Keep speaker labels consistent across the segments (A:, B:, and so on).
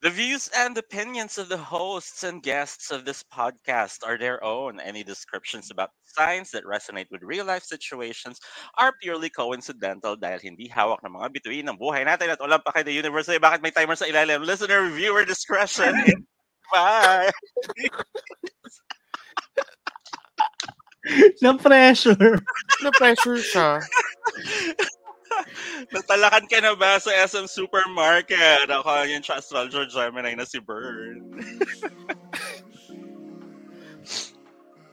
A: The views and opinions of the hosts and guests of this podcast are their own. Any descriptions about signs that resonate with real-life situations are purely coincidental dahil hindi hawak ng mga bituin ng buhay natin at walang pa the universe. Eh, bakit may timer sa ilalim? Listener, viewer discretion. Bye!
B: Na-pressure.
C: Na-pressure siya.
A: Natalakan ka na ba sa SM Supermarket? Ako yung astrologer Gemini na si Bern.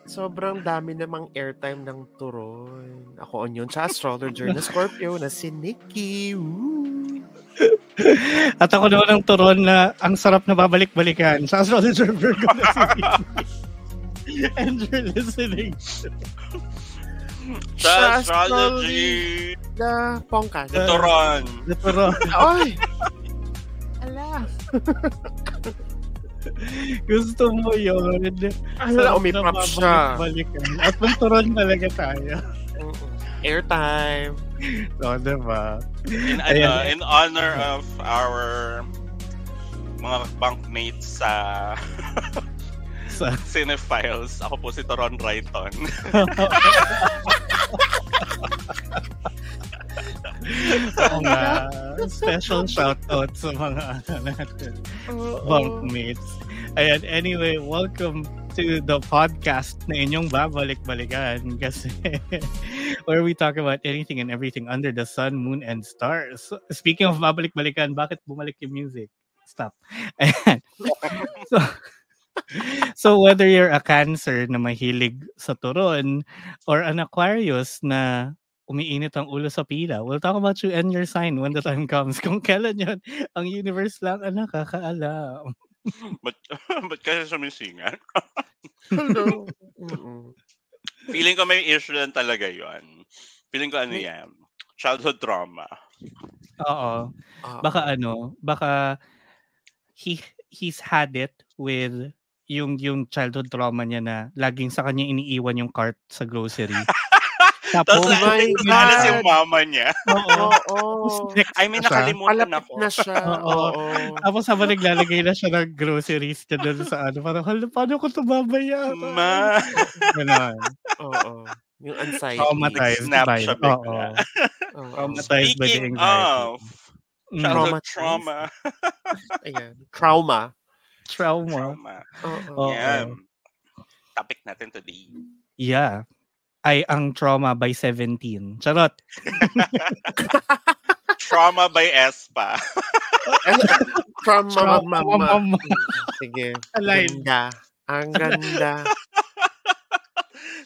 C: Sobrang dami namang airtime ng turon. Ako on yun sa astrologer na Scorpio na si Nikki. Woo!
B: At ako naman ang turon na ang sarap na babalik-balikan sa astrologer Virgo na si And you're listening
A: sa astrology
C: na pongka.
A: Na turon.
B: Na turon.
C: Ay! Ala.
B: Gusto mo yun.
C: Ala, umiprap siya.
B: Balikan. At may turon talaga tayo.
C: Airtime.
B: So, diba?
A: In, ano, in honor of our mga bunkmates sa
B: sa
A: Cinephiles. Ako po si Toron Rayton.
B: Oo nga. Ah, special shoutout sa mga natin, bunkmates. Ayan, anyway, welcome to the podcast na inyong babalik-balikan kasi where we talk about anything and everything under the sun, moon, and stars. Speaking of babalik-balikan, bakit bumalik yung music? Stop. Ayan. so, so whether you're a Cancer na mahilig sa turon or an Aquarius na umiinit ang ulo sa pila, we'll talk about you and your sign when the time comes. Kung kailan yun, ang universe lang ang nakakaalam.
A: Ba't, ba't kasi sumisingan?
C: Hello.
A: Feeling ko may issue lang talaga yon. Feeling ko ano yan, childhood trauma.
B: Oo. Baka ano, baka he he's had it with yung yung childhood trauma niya na laging sa kanya iniiwan yung cart sa grocery.
A: Tapos, inalis yung mama niya.
C: Oo. Oh,
A: I mean, nakalimutan
C: Palapit
A: ako.
C: na siya.
B: Oo.
C: Oo.
B: Tapos habang naglalagay na siya ng groceries niya doon sa ano, parang, hala, paano ko ito babayaran?
A: Ma.
B: Ganon.
C: Oo. Yung anxiety.
B: Traumatized by,
A: siya
B: oo.
A: bigla.
C: Oo.
B: Traumatized by the
A: Speaking
B: anxiety.
A: of
B: Mm.
A: childhood
C: Traumatized.
A: trauma.
C: Ayan. Trauma.
B: Trauma.
A: trauma.
C: Oo.
B: Oo.
A: Yan. Topic natin today.
B: Yeah. Ay, ang trauma by 17. Charot.
A: Trauma by Espa.
C: Trauma,
B: Trauma,
C: mama.
B: mama.
C: Sige.
B: Align.
C: Ganda. Ang ganda.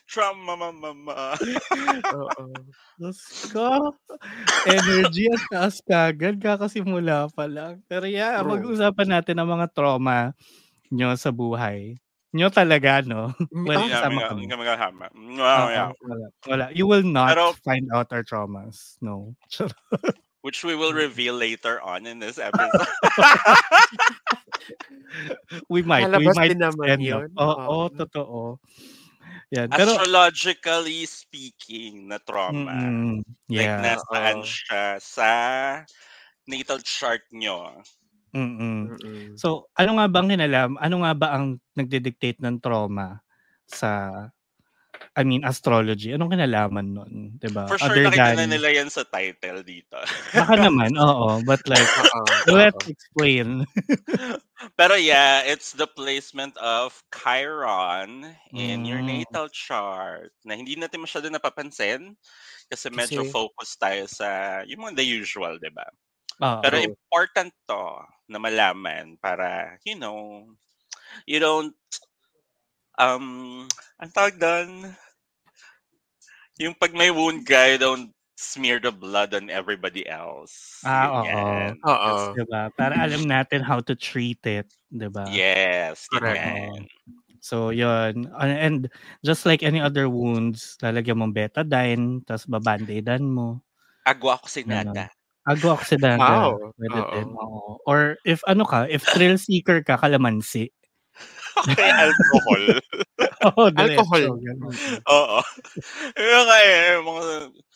A: Trauma mama.
C: Oo.
B: Diyos ko. Energy at taas kagad kakasimula pa lang. Pero yeah,
C: True.
B: mag-usapan natin ang mga trauma nyo sa buhay. Nyo talaga, no? Well,
A: Hindi
B: kasama
A: namin
B: kami.
A: hindi kasama. Oh, yeah.
B: wala, wala. You will not
A: Pero-
B: find out our traumas. No.
A: Which we will reveal later on in this episode.
B: we might. we
C: Lalabas
B: might
C: din naman
B: end
C: yun.
B: Oo,
C: Oo.
B: totoo. Yan. Pero,
A: Astrologically speaking, na trauma.
B: mm,
A: Like,
B: yeah.
A: nasaan
C: Oo.
A: siya sa natal chart nyo.
B: Mm-mm.
C: Mm-mm.
B: So, ano nga bang hinalam? Ano nga ba ang nagde-dictate ng trauma sa I mean astrology? Anong kinalaman nun, 'di ba?
A: For sure,
B: Other
A: nakita na
B: than
A: nila yan sa title dito.
B: baka naman, oo, but like
C: Oo.
B: let's explain.
A: Pero yeah, it's the placement of Chiron in your
B: Mm.
A: natal chart na hindi natin masyado napapansin kasi medyo
C: Kasi-
A: focus tayo sa yung mga the usual, di ba?
B: Oo.
A: Pero important to na malaman para, you know, you don't, um, ang tawag doon, yung pag may wound ka, you don't smear the blood on everybody else.
B: Ah, oo.
A: Ganyan.
C: Oo.
B: 'Di ba? Para alam natin how to treat it, 'di ba?
A: Yes,
C: Correct.
B: So, yun. And, and just like any other wounds, lalagyan mong betadine, tapos baband-aidan mo.
A: Agwa ko si Nada.
B: Agooxidanta.
C: Wow.
B: Pwede
C: Oo.
B: din. Oo. Or if ano ka, if thrill seeker ka, kalamansi.
A: Kaya alcohol.
B: Oo,
C: Alcohol.
A: Oo. Yung nga eh, mga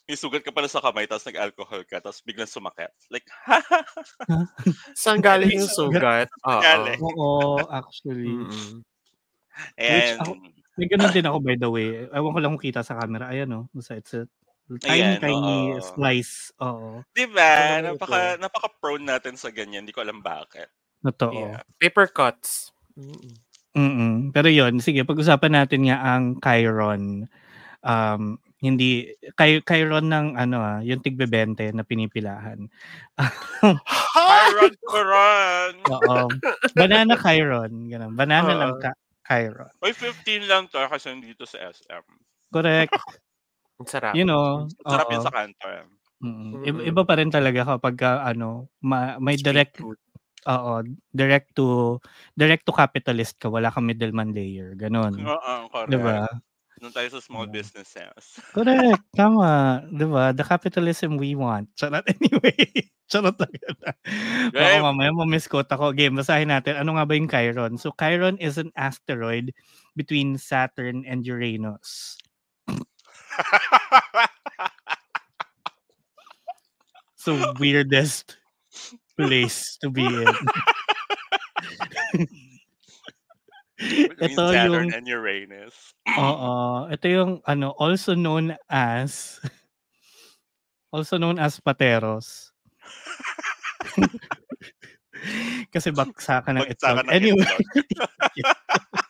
A: may sugat ka pala sa kamay tapos nag-alcohol ka tapos biglang sumakit. Like,
C: Saan galing yung sugat? Oo.
B: Oo, actually.
C: Mm-mm.
A: and
B: ako- May ganun din ako by the way. Ewan ko lang kung kita sa camera. Ayan o. Basta it's a tiny,
A: Ayan,
B: tiny
A: oo.
B: slice. Oo.
A: di ba?
C: Ano
A: Napaka, napaka-prone natin sa ganyan. Hindi ko alam bakit.
B: Totoo.
A: Yeah.
C: Paper cuts. Mm-mm.
B: Mm-mm. Pero yon sige, pag-usapan natin nga ang Chiron. Um, hindi, Chi- Chiron ng ano ah, yung tigbe-20 na pinipilahan.
A: Byron Coron!
B: Oo. Banana Chiron. Ganun. Banana
C: Oo.
B: lang ka- Chiron.
A: Uy, 15 lang to kasi nandito sa SM.
B: Correct.
C: Ang sarap.
B: You know,
A: Sarap yun sa kanto. eh.
B: Mm-mm.
C: Mm.
B: Iba, pa rin talaga kapag ka, ano, ma- may
C: Street
B: direct
C: food.
B: Oo, direct to direct to capitalist ka, wala kang middleman layer, ganun.
A: Oo, correct.
B: 'Di ba?
A: Doon tayo sa small
B: Yeah.
A: businesses.
B: Correct, tama, 'di ba? The capitalism we want. Charot anyway. Charot lang. Baka mamaya ma-misquote ako. Game, basahin natin. Ano nga ba yung Chiron? So, Chiron is an asteroid between Saturn and Uranus. So, weirdest place to be in. Ito
A: Saturn
B: yung-
A: and Uranus.
B: Oo. Ito yung ano, also known as also known as pateros. Kasi baksakan ng
A: Bagsakan
B: itlog.
A: ng
B: Anyway,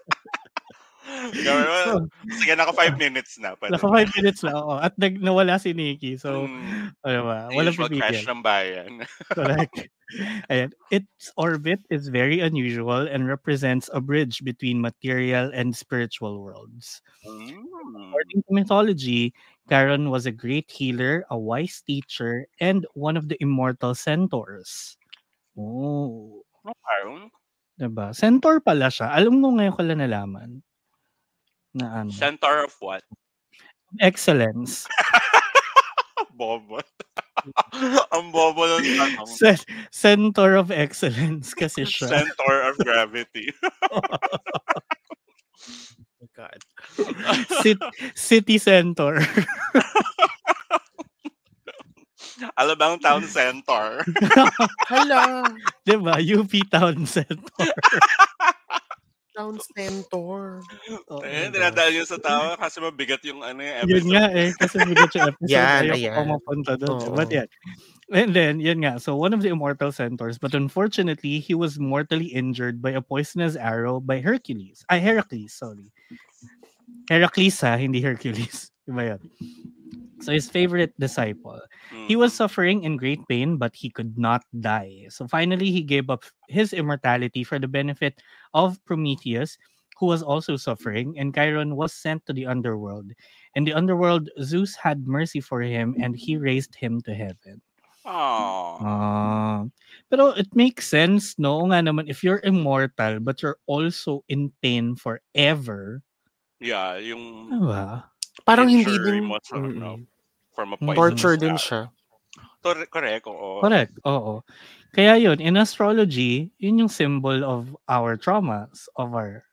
A: mo. Sige, naka 5 minutes na. Pwede.
B: naka 5 minutes na. Oo. At nag, nawala si Nikki. So,
A: Mm,
B: ano ba? Walang
A: usual crash
B: pipigil.
A: ng bayan.
B: Correct. Ayan. Its orbit is very unusual and represents a bridge between material and spiritual worlds.
A: Mm.
B: According to mythology, Charon was a great healer, a wise teacher, and one of the immortal centaurs. Oh,
A: Okay.
B: diba? Centaur pala siya. Alam mo ngayon ko lang nalaman na ano,
A: Centaur of what?
B: excellence.
A: Bobo. Ang bobo ng tanong.
B: Ce- Centaur of excellence kasi siya.
A: Centaur of gravity.
C: Oh God.
B: Cit- city center.
A: Alabang Town Centaur.
C: Hala.
B: diba? UP Town Centaur.
C: Town Centaur.
B: Oo,
A: Eh, dinadaan yun sa tao kasi mabigat yung ano yung
B: Yun
A: episode.
B: nga eh, kasi bigat yung episode.
C: Yan,
B: Ayoko
C: ayan.
B: pa mapunta doon.
C: Oo.
B: But yan. And then, yun nga. So, one of the immortal centaurs, but unfortunately, he was mortally injured by a poisonous arrow by Hercules. Ay, Heracles, sorry. Heracles ha, hindi Hercules. Iba yun. So, his favorite disciple. He was suffering in great pain, but he could not die. So finally, he gave up his immortality for the benefit of Prometheus, who was also suffering, and Chiron was sent to the underworld. In the underworld, Zeus had mercy for him, and he raised him to heaven.
A: Aww.
B: Ah. pero it makes sense, no? Oo Nga naman, if you're immortal, but you're also in pain forever,
A: Yeah, yung
B: diba?
C: Parang hindi
A: injury
C: din.
A: mo sa,
B: Mm.
A: poisonous
C: Torture din
A: arrow.
C: siya.
A: Tor- correct, oo.
B: Correct, oo. Kaya yun, in astrology, yun yung symbol of our traumas, of our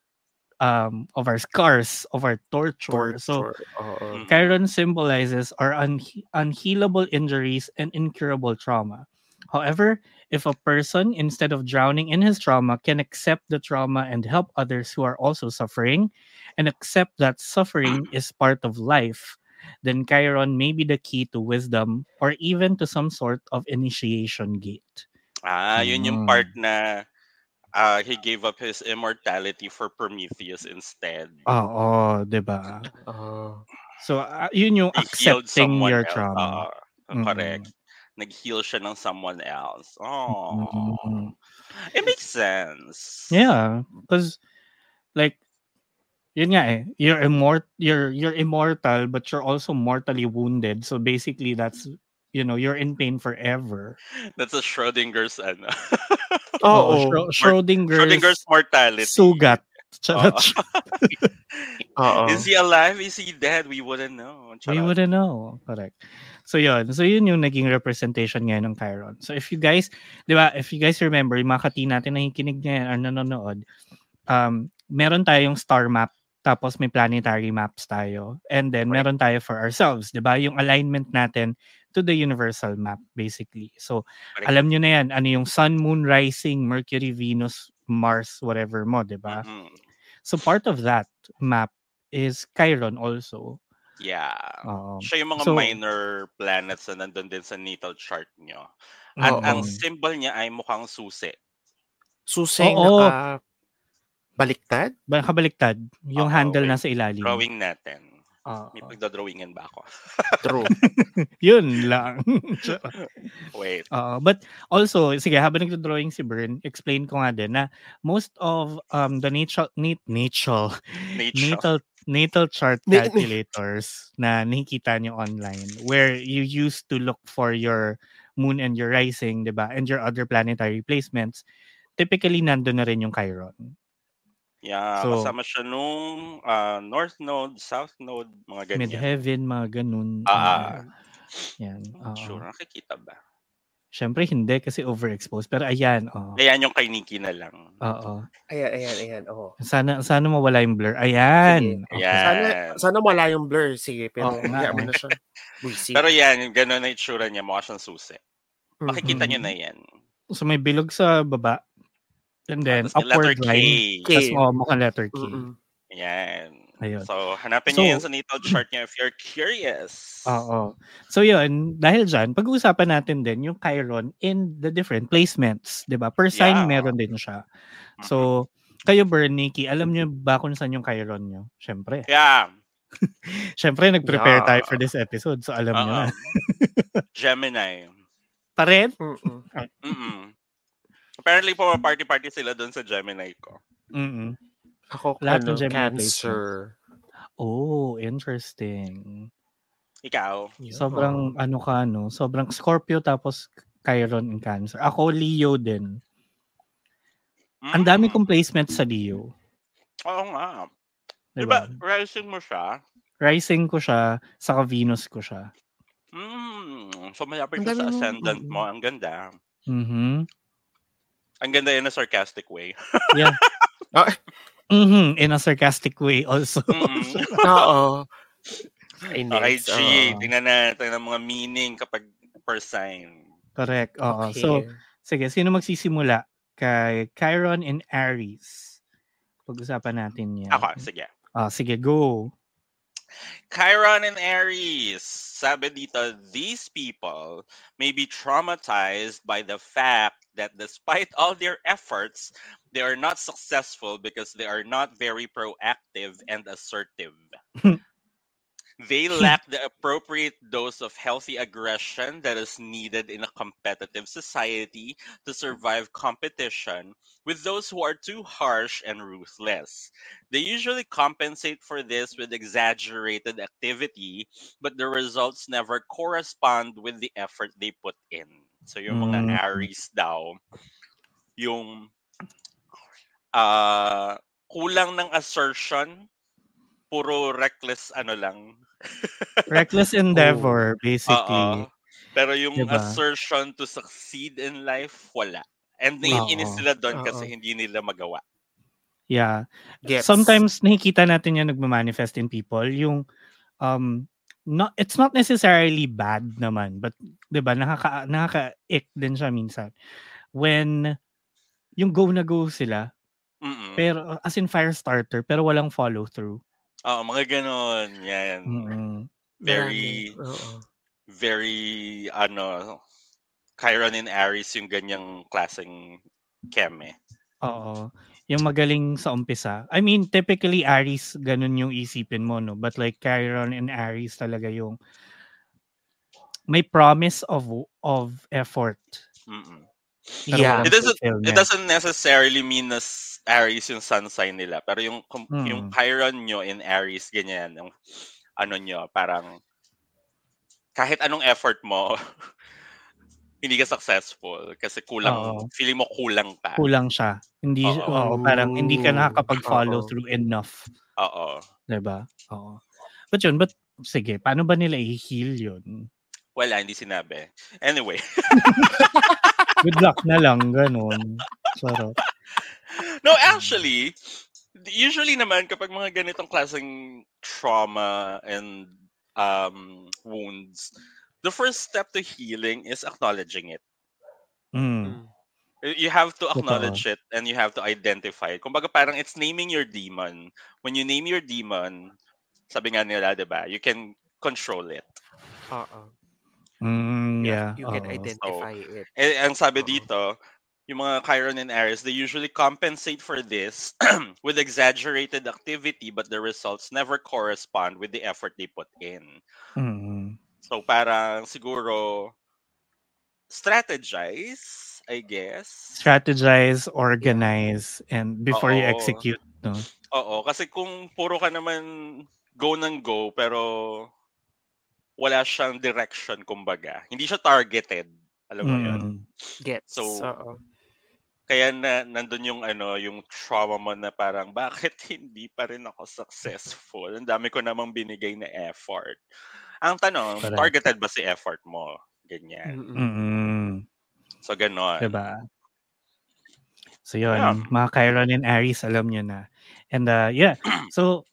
B: um of our scars, of our torture. So
C: Torture. Oo.
A: Mm.
B: Chiron symbolizes our unhe- unhealable injuries and incurable trauma. However, if a person, instead of drowning in his trauma, can accept the trauma and help others who are also suffering, and accept that suffering is part of life, then Chiron may be the key to wisdom or even to some sort of initiation gate.
A: Ah, yun yung part na ah, he gave up his immortality for Prometheus instead.
B: Oo, 'di ba?
C: Oo.
B: So, ah, yun yung
A: He
B: accepting
A: someone
B: your
A: else.
B: trauma.
A: Oo,
B: Mm.
A: correct. Nag-heal siya ng someone else. Oh.
B: Mm.
A: It makes sense.
B: Yeah, because like yun nga eh, you're immort you're you're immortal but you're also mortally wounded. So basically that's you know, you're in pain forever.
A: That's a Schrodinger's ano.
C: Oo.
B: Schro- Schrodinger's,
A: Schrodinger's mortality.
B: sugat.
C: Oo.
A: Is he alive? Is he dead? We wouldn't know.
B: We
A: Charot.
B: wouldn't know. Correct. So yun. So yun yung naging representation ngayon ng Chiron. So if you guys, di ba, if you guys remember, yung mga kati natin na nakikinig ngayon or nanonood, um, meron tayong star map tapos may planetary maps tayo and then
A: Right.
B: meron tayo for ourselves 'di ba yung alignment natin to the universal map basically so
A: Correct.
B: alam nyo na yan ano yung sun moon rising mercury venus mars whatever mo 'di ba
A: Mhm.
B: so part of that map is chiron also
A: Yeah.
B: Oo.
A: Siya yung mga
B: so-
A: minor planets na nandun din sa natal chart nyo. At
C: Oo.
A: ang symbol niya ay mukhang susi.
C: Suseng
B: Oo.
C: naka baliktad?
B: ba kabaliktad yung
A: Oo,
B: handle
A: wait.
B: nasa ilalim
A: Drawing natin.
B: Oo.
A: May pagdodrawingan ba ako?
C: True.
B: yun lang
A: Wait.
B: Oo, but also, sige, habang nagdo-drawing si Bern, explain ko nga din na most of um the natal nat- natal
A: Nature.
B: natal natal chart calculators na nakikita nyo online where you used to look for your moon and your rising, 'di ba? And your other planetary placements, typically nandun na rin yung Chiron.
A: Yeah,
B: So-
A: kasama siya nung ah, North Node, South Node, mga ganyan.
B: Mid-heaven, mga ganun.
A: Ah,
B: yan. oo.
A: sure, nakikita ba?
B: Syempre hindi kasi overexposed. Pero ayan, oh.
A: Ayan yung kay Nikki na lang.
B: Oo.
C: Ayan, ayan, ayan. Oh.
B: Sana sana mawala yung blur. Ayan.
C: Sige.
B: Okay.
A: Ayan.
C: Sana, sana wala yung blur. Sige, pero
B: Oo nga,
C: mo
B: eh.
C: na siya.
A: Pero yan, gano'n na itsura niya, mukha siyang susi. Makikita nyo na yan.
B: So may bilog sa baba. And then
A: Tapos may letter
B: upward
A: K.
B: line.
C: K.
B: Tapos oh, mukhang letter K.
C: Mm-mm.
A: Yan.
B: Ayun.
A: So, hanapin
B: So-
A: nyo yan sa natal chart niya if you're curious.
B: Oo. So yun, dahil dyan, pag-uusapan natin din yung Chiron in the different placements. 'di ba Per sign,
A: Yeah.
B: meron din siya. So, kayo, Bern, Nikki, alam niyo ba kung saan yung Chiron nyo? Syempre.
A: yeah.
B: Syempre, nag-prepare
C: Yeah.
B: tayo for this episode. So, alam niyo na.
A: Gemini.
B: Pa rin?
C: Mm-mm.
A: Mm-mm. Apparently, po party-party sila doon sa Gemini ko.
B: Mm-mm.
C: Ako,
B: Lahat
C: ano,
B: ng Gemini
C: cancer.
B: Oh, interesting.
A: Ikaw?
C: Yeah.
B: Sobrang ano ka, no? Sobrang Scorpio tapos Chiron in Cancer. Ako, Leo din. Ang dami
A: Mm.
B: kong placements sa Leo.
A: Oo nga.
B: Diba?
A: Diba, rising mo siya?
B: Rising ko siya, saka Venus ko siya.
A: Mm. So, malapit sa ascendant
C: mm.
A: mo. Ang ganda.
B: Mhm.
A: Ang ganda in a sarcastic way.
B: Mhm. In a sarcastic way also.
A: Mm.
C: Oo.
A: okay,
C: Inis.
A: G.
B: oo.
A: Tingnan natin ang mga meaning kapag per sign.
B: Correct. Oo.
C: Okay.
B: So, sige, sino magsisimula? Kay Chiron in Aries. Pag-usapan natin yan.
A: Ako, sige.
B: Ah, sige, go.
A: Chiron and Aries. Sabi dito, these people may be traumatized by the fact that despite all their efforts, they are not successful because they are not very proactive and assertive. they lack the appropriate dose of healthy aggression that is needed in a competitive society to survive competition with those who are too harsh and ruthless. They usually compensate for this with exaggerated activity, but the results never correspond with the effort they put in. So yung mga
B: Mm.
A: Aries daw, yung ah kulang ng assertion, puro reckless ano lang.
B: Reckless endeavor, basically.
A: Oo. Pero yung
B: Diba?
A: assertion to succeed in life, wala. And naiinis sila doon kasi hindi nila magawa.
B: Yeah.
C: Gets.
B: Sometimes nakikita natin yan nagma-manifest in people. Yung, um, not, it's not necessarily bad naman, but, di ba, nakaka, nakaka-ick din siya minsan. When, yung go na go sila,
A: Mm-mm.
B: pero, as in fire starter, pero walang follow through.
A: Oo, mga ganon. Yan.
B: Mm-mm.
A: Very,
C: Marami. Oo.
A: very, ano, Chiron and Aries yung ganyang klaseng keme.
B: Oo. Yung magaling sa umpisa. I mean, typically Aries, ganun yung isipin mo, no? But like Chiron and Aries talaga yung may promise of of effort.
A: Mm-mm.
C: Yeah.
A: It doesn't- It doesn't necessarily mean na Aries yung sun sign nila. Pero yung,
B: Mm.
A: yung Chiron nyo in Aries, ganyan. Yung, ano nyo, parang kahit anong effort mo, hindi ka successful kasi kulang,
B: Oo.
A: feeling mo kulang ka.
B: Kulang siya. Hindi,
A: Oo.
B: oo, parang hindi ka nakakapag-follow
C: Oo.
B: through enough.
A: Oo.
B: 'di ba? Oo. But yun, but sige, paano ba nila i-heal yun?
A: Wala, hindi sinabi. Anyway.
B: Good luck na lang, ganun. Sarap.
A: no, actually, Usually naman kapag mga ganitong klaseng trauma and um, wounds, the first step to healing is acknowledging it.
B: Mm.
A: You have to
B: Totoo.
A: acknowledge it and you have to identify it. Kumbaga parang it's naming your demon. When you name your demon, sabi nga nila, 'di ba? You can control it.
C: Oo.
B: Mm, yeah.
C: You can
B: oo.
C: identify it.
A: Eh, ang sabi
C: Oo.
A: dito, yung mga Chiron and Aries, they usually compensate for this with exaggerated activity but the results never correspond with the effort they put in.
B: Mm.
A: So parang siguro strategize, I guess.
B: Strategize, organize, and before you
A: Oo.
B: execute, no?
A: Oo, kasi kung puro ka naman go ng go pero wala siyang direction kumbaga. Hindi siya targeted. Alam mo 'yun?
B: Mm.
C: Gets.
A: So,
C: Oo.
A: Kaya na nandun yung ano, yung trauma mo na parang bakit hindi pa rin ako successful? Ang dami ko namang binigay na effort. Ang tanong,
B: Correct.
A: targeted ba si effort mo? Ganyan.
C: Mm-mm.
B: Mm.
A: So ganon.
B: Diba? So yun,
A: Yeah.
B: mga Chiron and Aries, alam nyo na. And uh, yeah, so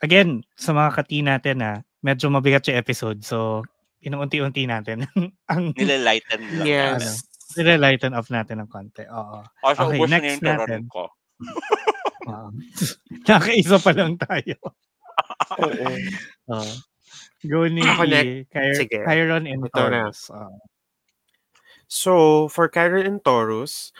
B: again, sa mga kati natin na medyo mabigat yung episode. So, inuunti-unti natin ang
A: Nililighten lang
C: Yes.
A: natin.
B: nililighten off natin ng konti. Oo.
A: Kasi
B: Okay,
A: na
B: next
A: turon
B: natin.
A: ko.
B: Oo. Nakaisa pa lang tayo.
C: Oo.
B: Oo. Go ni. Chir-
C: Sige.
B: Chiron and
C: Ito na.
B: Taurus. Oo.
C: So, for Chiron and Taurus,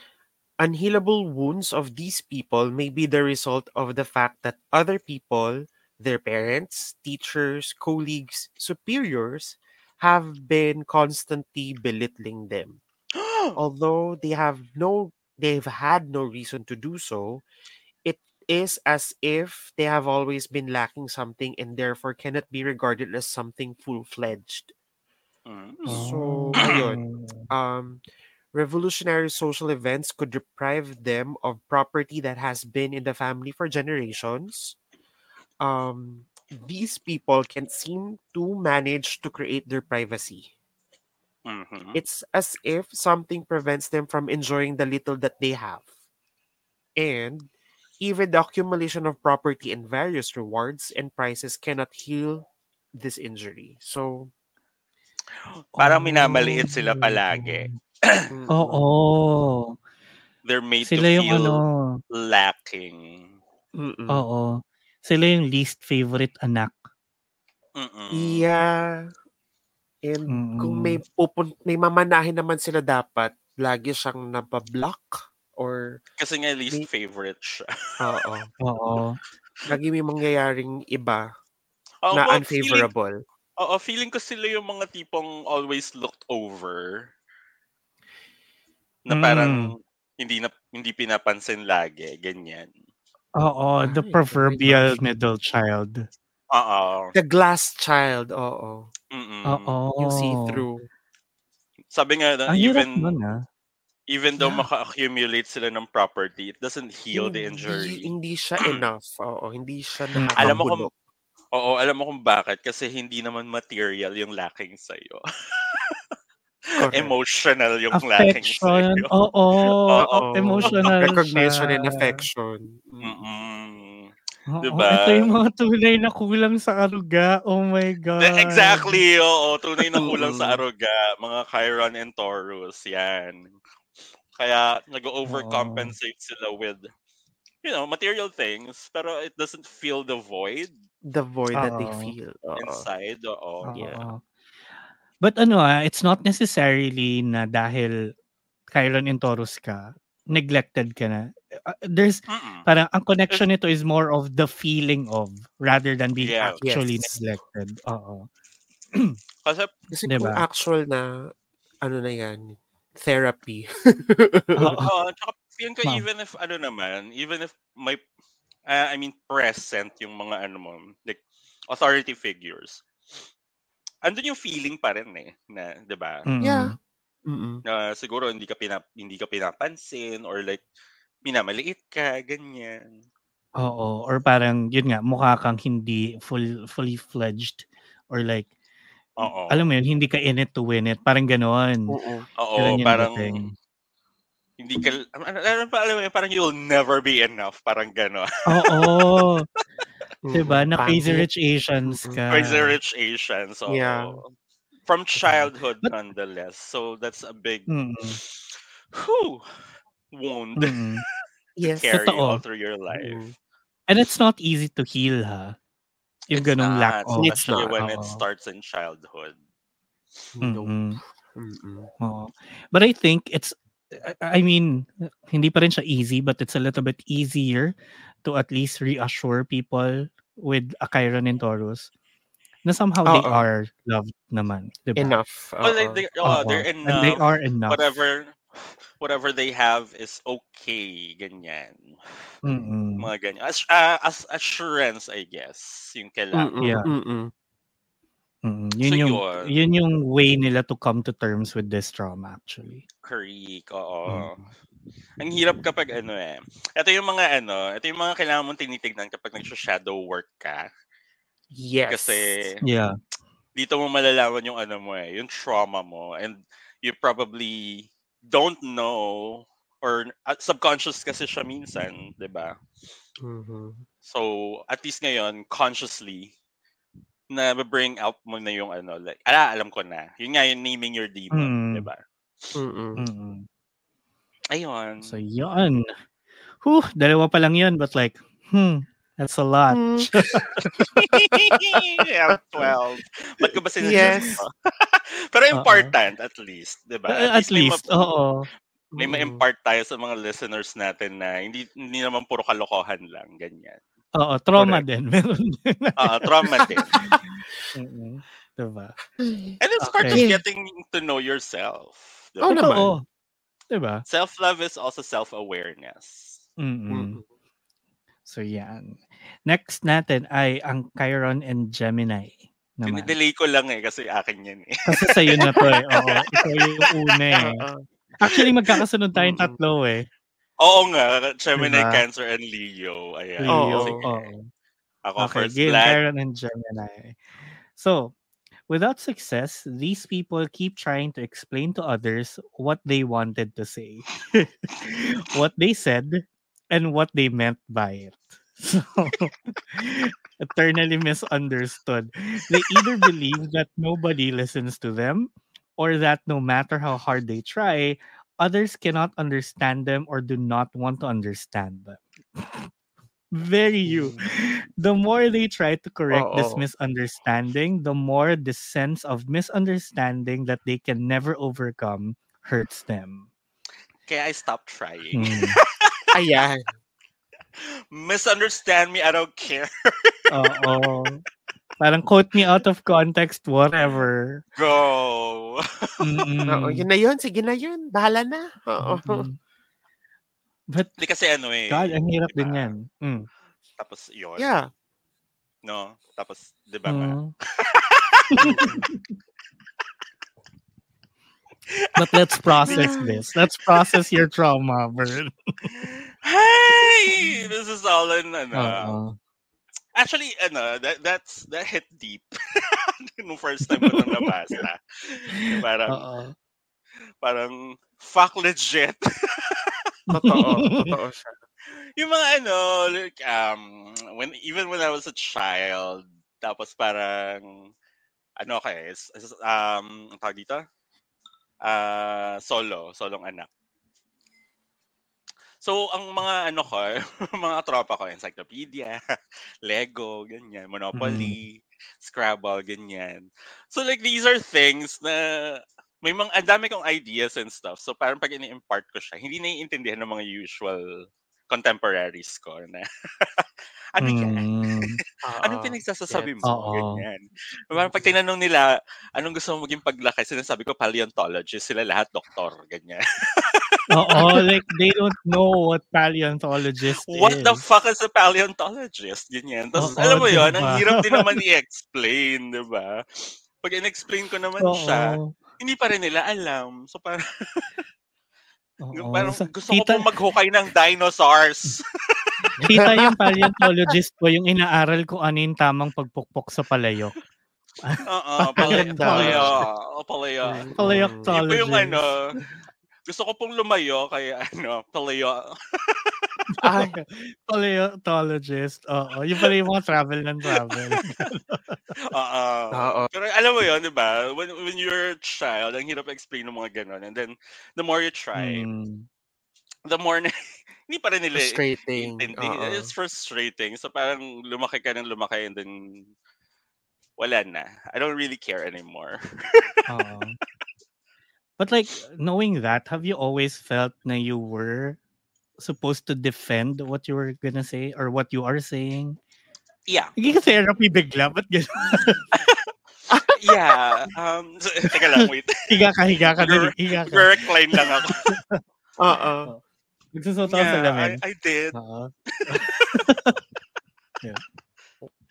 C: unhealable wounds of these people may be the result of the fact that other people, their parents, teachers, colleagues, superiors, have been constantly belittling them. Although they have no they've had no reason to do so, is as if they have always been lacking something and therefore cannot be regarded as something full-fledged.
A: Mm.
C: So,
B: Oh.
C: ayun. um, revolutionary social events could deprive them of property that has been in the family for generations. Um, these people can seem to manage to create their privacy.
A: Mhm.
C: It's as if something prevents them from enjoying the little that they have. And even the accumulation of property and various rewards and prizes cannot heal this injury. So,
A: Parang minamaliit sila
B: Oh.
A: palagi.
B: Oo.
A: They're made
B: Sila
A: to
B: yung
A: feel
B: ano,
A: lacking.
C: mm-mm.
B: oo. Sila yung least favorite anak.
A: Mm-mm.
C: Yeah. And kung
B: Mm.
C: may pupun may mamanahin naman sila dapat, lagi siyang nabablock or
A: Kasi nga least
C: May-
A: favorite siya.
C: oo.
B: Oo.
C: Lagi may mangyayaring iba
A: Oo,
C: na
A: but feeling,
C: unfavorable.
A: oo, feeling ko sila yung mga tipong always looked over. Na
B: Mm.
A: parang hindi na hindi pinapansin lagi, ganyan.
B: Oo, the
C: Ay, oh
B: proverbial middle child.
A: Oo.
C: The glass child, oo.
A: Mm-mm.
B: Oo.
C: Yung see-through.
A: Sabi nga
B: hirap
A: even
B: nun, ah.
A: Even though
C: Yeah.
A: maka-accumulate sila ng property, it doesn't heal the
C: Hindi,
A: injury.
C: hindi siya enough. Oo, hindi siya
B: Mm.
A: Alam mo kung. Oo, alam mo kung bakit kasi hindi naman material yung lacking sa iyo. Emotional yung lacking sa
B: Affection.
A: iyo.
B: Oo.
C: Oo.
B: Emotional
C: Recognition
B: siya.
C: and affection. Mm.
A: Mm-mm.
B: Oo,
A: Diba?
B: Ito yung mga tunay na kulang sa aruga. Oh my God.
A: Exactly, oo. Tunay na kulang sa
C: Mm.
A: aruga. Mga Chiron and Taurus, yan. Kaya nag-overcompensate sila with, you know, material things, pero it doesn't fill the void
C: The void that they
B: Oo.
C: feel. Oo.
A: inside. Oo.
B: Oo.
C: Yeah.
B: But ano ah, it's not necessarily na dahil Chiron and Taurus ka, neglected ka na. Uh, there's
A: Mm-mm.
B: parang ang connection nito is more of the feeling of rather than being
A: Yeah.
B: actually
C: Yes.
B: neglected. Oo.
A: Kasi,
C: Kasi
B: Diba?
C: kung actual na, ano na yan, therapy.
B: Oo.
A: tsaka feeling ko
B: Ma'am.
A: even if, ano naman, even if may, uh, I mean, present yung mga, ano mo, like, authority figures, andun yung feeling pa rin eh, na, di ba?
B: Mm.
C: Yeah. Mm-mm.
A: Na siguro hindi ka, pinap, hindi ka pinapansin or like, minamaliit ka, ganyan.
B: Oo. Or parang, yun nga, mukha kang hindi full, fully fledged or like,
A: Oo.
B: alam mo yun, hindi ka in it to win it. Parang ganon.
C: Oo.
A: Oo,
B: Ganun
A: parang,
B: dating.
A: hindi ka, pa, alam mo yun, parang you'll never be enough. Parang gano'n.
B: Oo. diba?
C: Mm,
B: Na Crazy
C: pangit.
B: Rich Asians ka.
A: Crazy Rich Asians. So,
C: Yeah.
A: From childhood,
B: But-
A: nonetheless. So, that's a big,
B: Mm-mm.
A: whew, wound
B: Mm-mm.
C: Yes.
A: carry
B: Totoo.
A: all through your life.
C: Mm.
B: And it's not easy to heal, ha? Yung
A: It's
B: ganong lack
A: not,
B: of...
C: It's
A: especially
C: not,
A: when it starts in childhood.
B: Mm-mm. Oo. But I think it's I I mean, hindi pa rin siya easy, but it's a little bit easier to at least reassure people with a Chiron and Taurus na somehow they are loved naman. Diba?
C: Enough.
A: Well,
C: like
A: they, oh, they're
B: And they are enough.
A: Whatever, whatever they have is okay. Ganyan.
B: Mm-mm.
A: Mga ganyan. As, ah, as assurance, I guess. Yung kailangan.
C: Mm-mm.
B: Yeah.
C: Mm-mm.
B: Mm, yun
A: So
B: yung
A: yun.
B: yun yung way nila to come to terms with this trauma actually.
A: Creek, oo.
B: Mm.
A: Ang hirap kapag ano eh. Ito yung mga ano, ito yung mga kailangan mong tinitignan kapag nag-shadow work ka.
C: Yes.
A: Kasi
B: Yeah.
A: dito mo malalaman yung ano mo eh, yung trauma mo. And you probably don't know or uh, subconscious kasi siya minsan, 'di ba?
C: Mhm.
A: So, at least ngayon, consciously, na bring out mo na yung ano, like, ala, alam ko na. Yun nga, yung naming your demon,
B: Mm.
A: di ba?
C: Mm-mm.
B: Mm-mm.
A: Ayun.
B: So yun. Whew, dalawa pa lang yun but like, hmm, that's a lot.
C: Mm.
A: yeah, 12. Ba't ko ba sinasuggest
C: Yes.
A: mo? Pero important, at least, di ba?
B: Uh, at
A: may
B: least,
A: ma-
B: oo.
A: May
C: Mm.
A: ma-impart tayo sa mga listeners natin na hindi hindi naman puro kalokohan lang, ganyan.
B: Oo, trauma
C: Correct.
B: din. Meron din.
A: Ah, trauma din.
B: Diba?
A: And it's part of
B: Okay.
A: getting to know yourself. di
C: Oh,
A: ba?
C: naman.
B: Oo. Diba?
A: Self-love is also self-awareness.
B: Mm-mm.
C: Mm-mm.
B: So yan. Next natin ay ang Chiron and Gemini. Naman.
A: Dinidelay ko lang eh, kasi akin yan eh.
B: Kasi sa'yo na to eh. Oo, ikaw yung una eh. Actually, magkakasunod tayong
C: Mm-mm.
B: tatlo eh.
A: Oo nga, Gemini,
B: Diba?
A: Cancer, and Leo. Ayan.
B: Leo.
A: Sige.
B: oo.
A: Ako
B: Okay,
A: first
B: game. Chiron and Gemini. So, without success, these people keep trying to explain to others what they wanted to say, what they said, and what they meant by it. So, eternally misunderstood. They either believe that nobody listens to them, or that no matter how hard they try, others cannot understand them or do not want to understand them. Very you. The more they try to correct this misunderstanding, the more the sense of misunderstanding that they can never overcome hurts them.
A: Kaya I stopped trying.
B: Hmm.
C: Ayan.
A: Misunderstand me, I don't care.
B: Oo. Parang quote me out of context, whatever.
A: Go!
B: Mm-mm.
C: Oo, yun na yun. Sige na yun. Bahala na. Oo.
B: Mm-mm. But
A: Hindi kasi ano eh.
B: God, ang hirap din
A: diba?
B: yan. Mm.
A: Tapos yun.
C: Yeah.
A: No? Tapos, di ba nga?
B: Mm. But let's process this. Let's process your trauma, Bird.
A: Hey! This is all in, ano.
B: Oo.
A: Actually, ano, that, that's, that hit deep. Nung first time ko nang nabasa. Parang,
B: Oo.
A: parang, fuck legit.
C: Totoo. Totoo siya.
A: yung mga ano, like, um, when, even when I was a child, tapos parang, ano kay, is, is, um, tawag dito? Ah, solo, solong anak. So, ang mga ano ko, mga tropa ko, encyclopedia, Lego, ganyan, Monopoly, Scrabble, ganyan. So, like, these are things na may mga, ang dami kong ideas and stuff. So, parang pag ini-impart ko siya, hindi naiintindihan ng mga usual contemporaries ko na, ano yan?
B: Mm.
A: Anong
C: Oo.
A: pinagsasasabi mo? Ganyan. Parang pag tinanong nila, anong gusto mo maging paglaki, sinasabi ko, paleontologist, sila lahat doktor, ganyan.
B: Oo, like they don't know what paleontologist
A: What
B: is.
A: the fuck is a paleontologist? Ganyan. Tapos,
B: Oo,
A: alam mo yun, ang
B: diba?
A: hirap din naman i-explain, di ba? Pag in-explain ko naman siya,
B: Oo.
A: hindi pa rin nila alam. So, parang,
B: Oo.
A: parang
B: Sa-
A: gusto ko
B: kita,
A: pong maghukay ng dinosaurs.
B: kita yung paleontologist ko, yung inaaral kung ano yung tamang pagpukpok sa palayok.
A: Oo, paleo. Paleo. Paleo.
B: Paleontologist.
A: Yung ano, Gusto ko pong lumayo kaya ano, palayo.
C: Ay,
B: Paleontologist. Oo. Yung pala yung mga travel ng travel.
A: Oo. Pero alam mo yun, di ba? When, when you're a child, ang hirap explain ng mga ganon. And then, the more you try,
B: Mm.
A: the more na, hindi pa rin nila
C: frustrating. Oo.
A: It's frustrating. So parang lumaki ka ng lumaki and then wala na. I don't really care anymore.
B: Oo. But like, knowing that, have you always felt that you were supposed to defend what you were gonna say or what you are saying?
A: Yeah.
B: Hindi ka therapy bigla, ba't gano'n?
A: Yeah. Um, so, teka lang, wait.
B: higa ka, higa ka, dali,
A: Nag-
B: higa ka.
A: Nag-recline lang ako.
C: Oo.
B: Nagsusot ako
A: Yeah, I,
B: lamin.
A: I did.
B: Oo.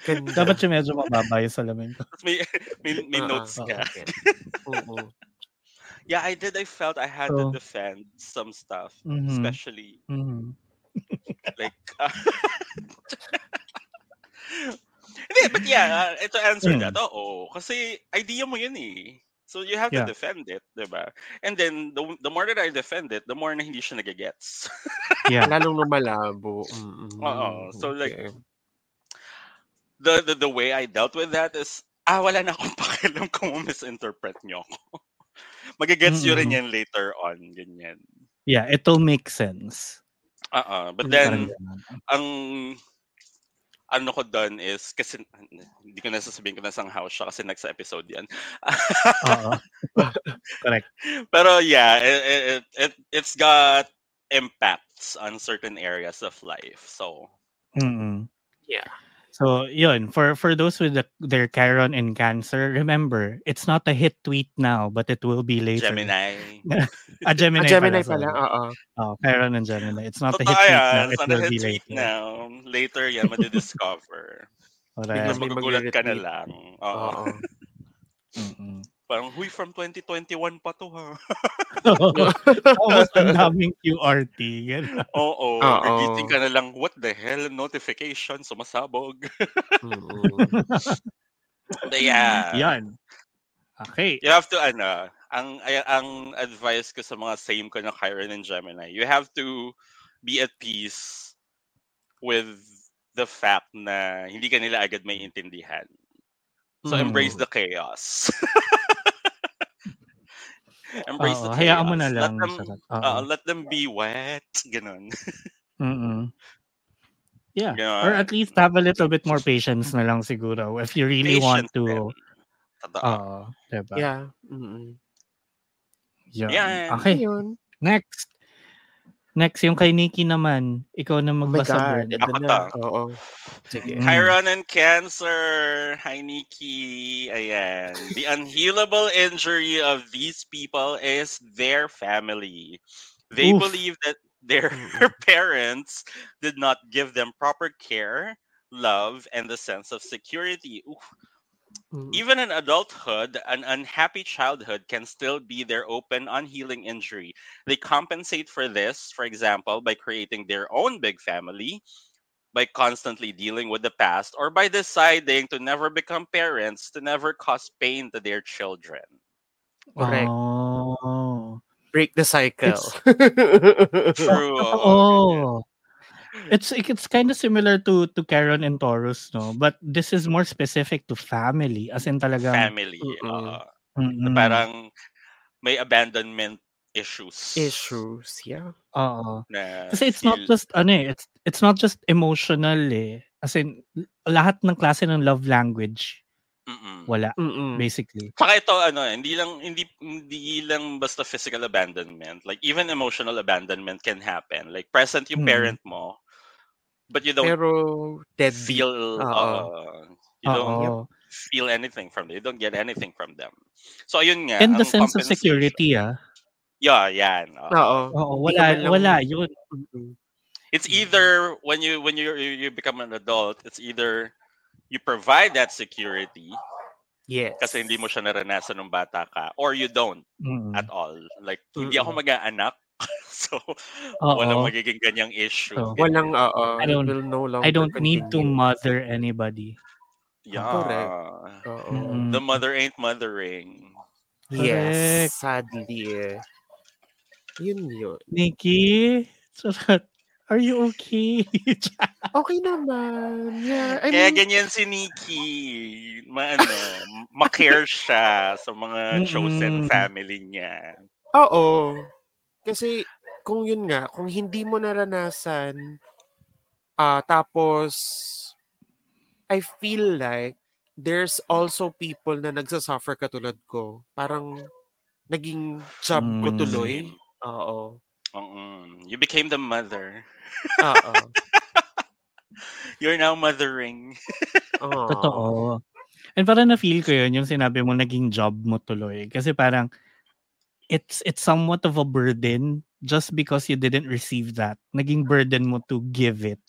C: Ganda.
B: Dapat siya medyo mababa yung salamin ko.
A: Tapos May, may, may
C: Oo,
A: notes
B: oo.
A: ka.
C: Oo.
A: Yeah, I did. I felt I had to
B: So-
A: defend some stuff.
B: Mhm.
A: Especially,
B: Mhm.
A: like... uh, Hindi, but yeah, uh, to answer
B: Mm.
A: that, oo. Kasi idea mo yun eh. So you have
B: Yeah.
A: to defend it, di ba? And then, the, the more that I defend it, the more na hindi siya nagagets.
B: Yeah.
C: Lalong lumalabo. Mm-mm.
A: So, like,
C: Okay.
A: the, the the way I dealt with that is, ah, wala na akong pakialam kung misinterpret nyo ako. Magagets nyo rin
B: Mm-mm.
A: yan later on, ganyan.
B: Yeah, it'll make sense.
A: Uh-uh. But then, ang ano ko doon is, kasi hindi ko na sasabihin ko na somehow siya kasi next episode yan.
B: Correct.
A: Pero yeah, it, it, it, it's got impacts on certain areas of life. So,
B: Mm-mm.
C: Yeah.
B: So, yun, for for those with the, their Chiron in Cancer, remember, it's not a hit tweet now, but it will be later.
A: Gemini.
B: Ah, Gemini,
C: Ah, Gemini
B: pala.
C: pala. Oo.
B: Oh, Chiron and Gemini. It's not a hit
A: Totoo
B: tweet
A: yan.
B: now, it
A: It's not a
B: will
A: hit
B: be
A: tweet
B: later.
A: now. Later yan, madidiscover. Tapos
C: May
A: magugulat ka na lang. Oo.
C: Oo.
A: Parang, huy, from 2021 pa to ha.
B: Tapos ang daming QRT.
A: Oo. Nagising ka na lang, what the hell? Notification, sumasabog. But yeah.
B: Yan. Okay.
A: You have to, ano, ang, ay, ang advice ko sa mga same ko na Chiron and Gemini, you have to be at peace with the fact na hindi ka nila agad may intindihan. So
B: Mm.
A: embrace the chaos. Embrace the
B: Oo,
A: chaos.
B: hayaan mo na
A: Let
B: lang.
A: them,
B: Sarap.
A: uh, let them be wet. Ganun.
B: Mm-mm. Yeah.
A: Ganun.
B: Or at least have a little bit more patience na lang siguro if you really want
A: Patience din.
B: to. Oo. diba?
C: Yeah. Mm-mm.
B: Yun.
A: Yan.
B: Okay.
C: Ayun.
B: Next. Next, yung kay Nikki naman. Ikaw na
C: Oh my
B: magbasa,
C: God.
A: Ako to.
C: Oo. Sige.
A: Chiron and Cancer. Hi, Nikki. Ayan. The unhealable injury of these people is their family. They
B: Oof.
A: believe that their parents did not give them proper care, love, and the sense of security. Oof.
C: Mm.
A: Even in adulthood, an unhappy childhood can still be their open, unhealing injury. They compensate for this, for example, by creating their own big family, by constantly dealing with the past, or by deciding to never become parents, to never cause pain to their children.
C: Correct.
B: Oh.
C: Break the cycle.
A: True.
B: Oh. It's it's kind of similar to to Karen and Taurus, no? But this is more specific to family. As in talagang
A: Family. Uh,
B: Mm-mm.
A: parang may abandonment issues.
C: Issues. Yeah.
B: Oo. Kasi it's not
A: feel-
B: just ano eh, it's it's not just emotional eh. As in lahat ng klase ng love language
A: Mm-mm.
B: wala
C: Mm-mm.
B: basically.
A: Saka ito ano, hindi lang hindi hindi lang basta physical abandonment. Like even emotional abandonment can happen. Like present yung
B: Mm.
A: parent mo, but you don't
C: Pero deadbeat.
A: feel uh, you don't
B: Oo.
A: feel anything from them. You don't get anything from them. So ayun nga.
B: And the
A: ang
B: sense of security ah.
A: Yeah, yan. oo.
C: Oo.
B: Oo, wala wala yun.
A: It's either when you when you you become an adult, it's either you provide that security
C: Yes.
A: kasi hindi mo siya naranasan nung bata ka or you don't
B: Mm.
A: at all. Like hindi ako mag-aanak. so
B: Oo.
A: walang magiging ganyang issue.
B: So,
C: Walang, oo.
B: I don't-
C: will no longer
B: I don't need to mother anybody.
A: yeah.
C: correct. Oo.
B: Mm-mm.
A: The mother ain't mothering.
C: Yes.
B: Correct.
C: Sadly. eh. Yun yun.
B: Nikki. Are you okay?
C: Okay naman. Yeah, I
A: Kaya
C: mean,
A: ganyan si Nikki. Maano, ma-care siya sa mga chosen
B: Mm-mm.
A: family niya.
C: oo. Kasi kung yun nga, kung hindi mo naranasan, ah tapos I feel like there's also people na nagsasuffer katulad ko. Parang naging job ko
B: Mm.
C: tuloy. Oo.
A: Oo. You became the mother.
C: Oo.
A: You're now mothering.
C: Oo.
B: Totoo. And parang na-feel ko yun, yung sinabi mo naging job mo tuloy. Kasi parang, it's it's somewhat of a burden just because you didn't receive that. Naging burden mo to give it.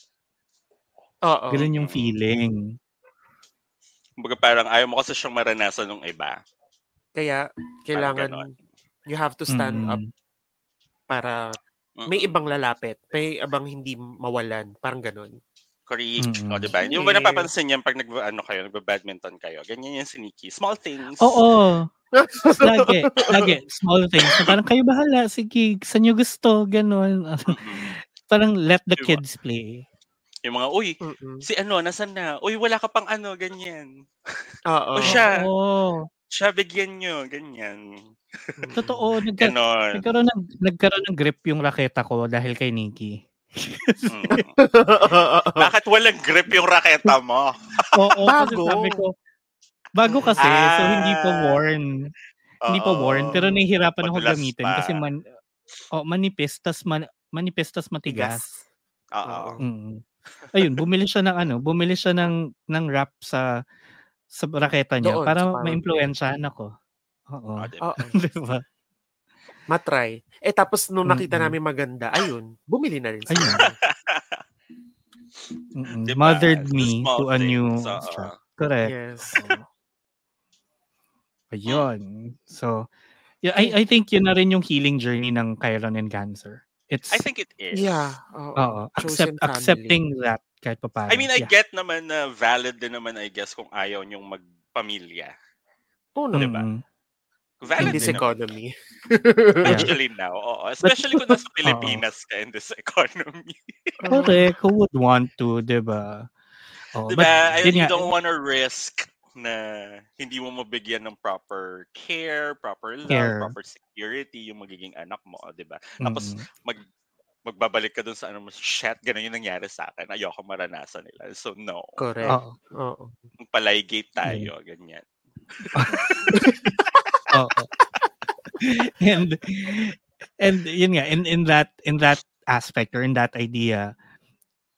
C: Oo.
B: Ganun yung
A: Mm.
B: feeling.
A: Kumbaga parang ayaw mo kasi siyang maranasan ng iba.
C: Kaya kailangan you have to stand up
B: Mm.
C: para may ibang lalapit, may ibang hindi mawalan, parang ganun.
A: Correct.
B: Mm-mm.
A: O, diba? Yung ba
C: Yes.
A: napapansin yan pag nag, ano kayo, nagba-badminton kayo? Ganyan yung si Nikki. Small things.
B: Oo. Lagi. Lagi. Small things. Na parang kayo bahala. Sige, saan nyo gusto. Ganun. Parang let the
A: Diba?
B: kids play.
A: Yung mga, uy,
C: Mm-mm.
A: si ano, nasan na? Uy, wala ka pang ano, ganyan.
C: Oo.
A: O siya,
B: Oo.
A: siya bigyan nyo, ganyan.
C: Mm-mm.
B: Totoo. Nagka-
A: Ganon.
B: nagkaroon, ng, nagkaroon ng grip yung raketa ko dahil kay Nikki.
A: Mm. Bakit walang grip yung raketa mo?
B: Oo. kasi
C: Bago.
B: sabi ko, bago kasi. so, hindi pa
A: Ah.
B: worn. Hindi pa worn. Pero nahihirapan ako
A: Madulas
B: gamitin
A: pa.
B: kasi man, oh, manipis, tas man, manipis, tas matigas.
A: Oo.
B: Mm. Ayun, bumili siya ng ano, bumili siya ng ng wrap sa sa raketa niya
C: Doon,
B: para maimpluwensyahan ako. Oo.
A: O, diba?
C: Oo.
B: diba?
C: Matry. Eh tapos nung nakita
B: Mm-mm.
C: namin maganda, ayun, bumili na rin siya.
B: Ayun.
A: Diba?
B: Mothered
A: The
B: me to a new
A: oo.
B: strap. Correct.
C: Yes.
B: Oo. Ayun. So, yeah, I, I think yun na rin yung healing journey ng Chiron and Cancer. It's,
A: I think it is.
C: Yeah. Oo.
B: accept,
C: family.
B: accepting that kahit pa paano.
A: I mean, I
B: yeah.
A: get naman na valid din naman, I guess, kung ayaw niyong magpamilya.
C: Oo naman.
A: diba?
B: Mm-mm.
A: Valid
C: In this
A: din naman.
C: economy.
A: Especially now. Oo. Especially kung nasa Pilipinas ka in this economy.
B: Correct. Who would want to, di ba? Oh,
A: Diba?
B: but,
A: I, you
B: nga,
A: don't want to risk na hindi mo mabigyan ng proper care, proper love,
B: Care.
A: proper security yung magiging anak mo, 'di ba? Tapos
B: mm,
A: mag magbabalik ka dun sa ano mo, shit, ganun yung nangyari sa akin. Ayoko maranasan nila. So no.
C: Correct.
B: oo.
C: Oo.
A: Palaygate tayo, ganyan.
B: Oo. and and yun nga in in that in that aspect or in that idea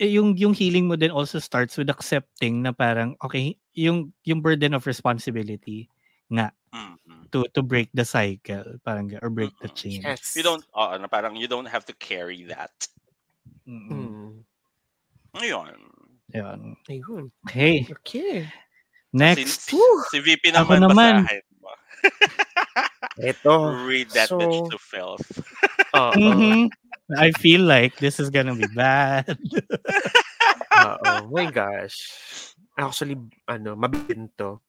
B: yung yung healing mo then also starts with accepting na parang okay yung yung burden of responsibility nga
A: Mhm.
B: to to break the cycle parang ga- or break the
A: Mm-mm.
B: chain
C: Yes.
A: You don't, oo, na parang you don't have to carry that.
B: Mm-mm.
C: Mm.
A: Ayun.
B: Yun.
C: Ayun.
B: okay
C: Okay.
B: next
A: Si, si, si VP
B: Ako
A: naman,
B: naman.
A: basahin mo.
C: Ito.
A: Read that
C: so-
A: bitch to filth.
C: Oo.
B: Mhm. I feel like this is gonna be bad
C: oh My gosh. Actually, ano, mabinto.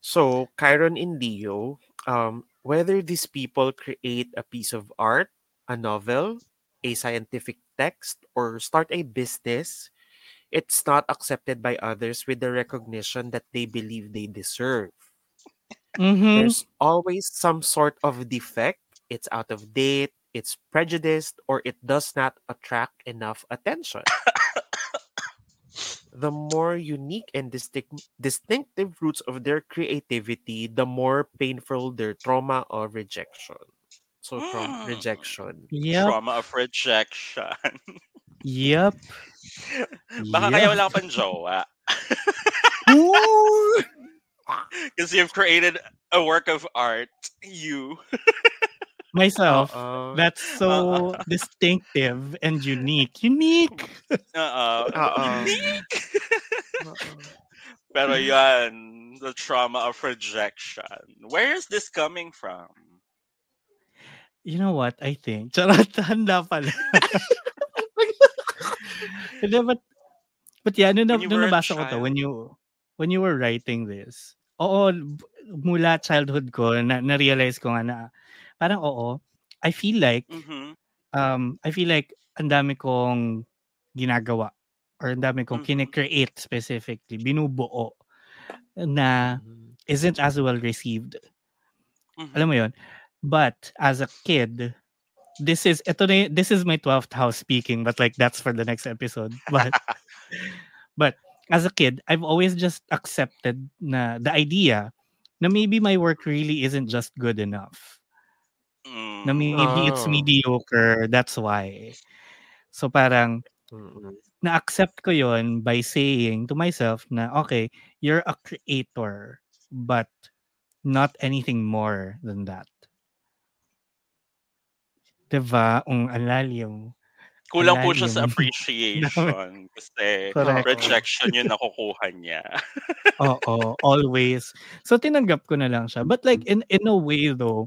C: So, Chiron in Leo, um, whether these people create a piece of art, a novel, a scientific text, or start a business, it's not accepted by others with the recognition that they believe they deserve.
B: Mhm.
C: There's always some sort of defect. It's out of date, it's prejudiced, or it does not attract enough attention. the more unique and distinct, distinctive roots of their creativity, the more painful their trauma or rejection. So, from
A: Mm.
C: rejection.
B: yep
A: Trauma of rejection.
B: yep
A: Baka
B: Yep.
A: kaya wala ka pang jowa. Because you've created a work of art. You.
B: myself
C: Uh-oh.
B: That's so distinctive and unique. Unique.
A: Uh-oh. Unique.
C: Uh-oh.
A: Pero yan, the trauma of rejection. Where is this coming from?
B: You know what? I think. Charot, handa pala. Hindi, but, but yeah, nung, na,
A: When you
B: nung
A: were
B: nabasa ko to, when you, when you were writing this, oo, b- mula childhood ko, na, na-realize ko nga na, parang oo, I feel like
A: Mhm.
B: um I feel like ang dami kong ginagawa or ang dami kong
A: Mhm.
B: kine-create specifically, binubuo na
C: Mm.
B: isn't as well received.
A: Mhm.
B: Alam mo 'yon? But as a kid, this is ito na this is my 12th house speaking but like that's for the next episode. But but as a kid, I've always just accepted na the idea na maybe my work really isn't just good enough. Na
A: Mm.
B: maybe it's
C: Oh.
B: mediocre, that's why. So parang
C: Mm.
B: na-accept ko yon by saying to myself na okay, you're a creator but not anything more than that. Diba? Ang alalim.
A: Kulang po siya sa appreciation kasi
B: Correct.
A: rejection yung nakukuha niya.
B: Oo, always. So tinanggap ko na lang siya. But like in in a way though,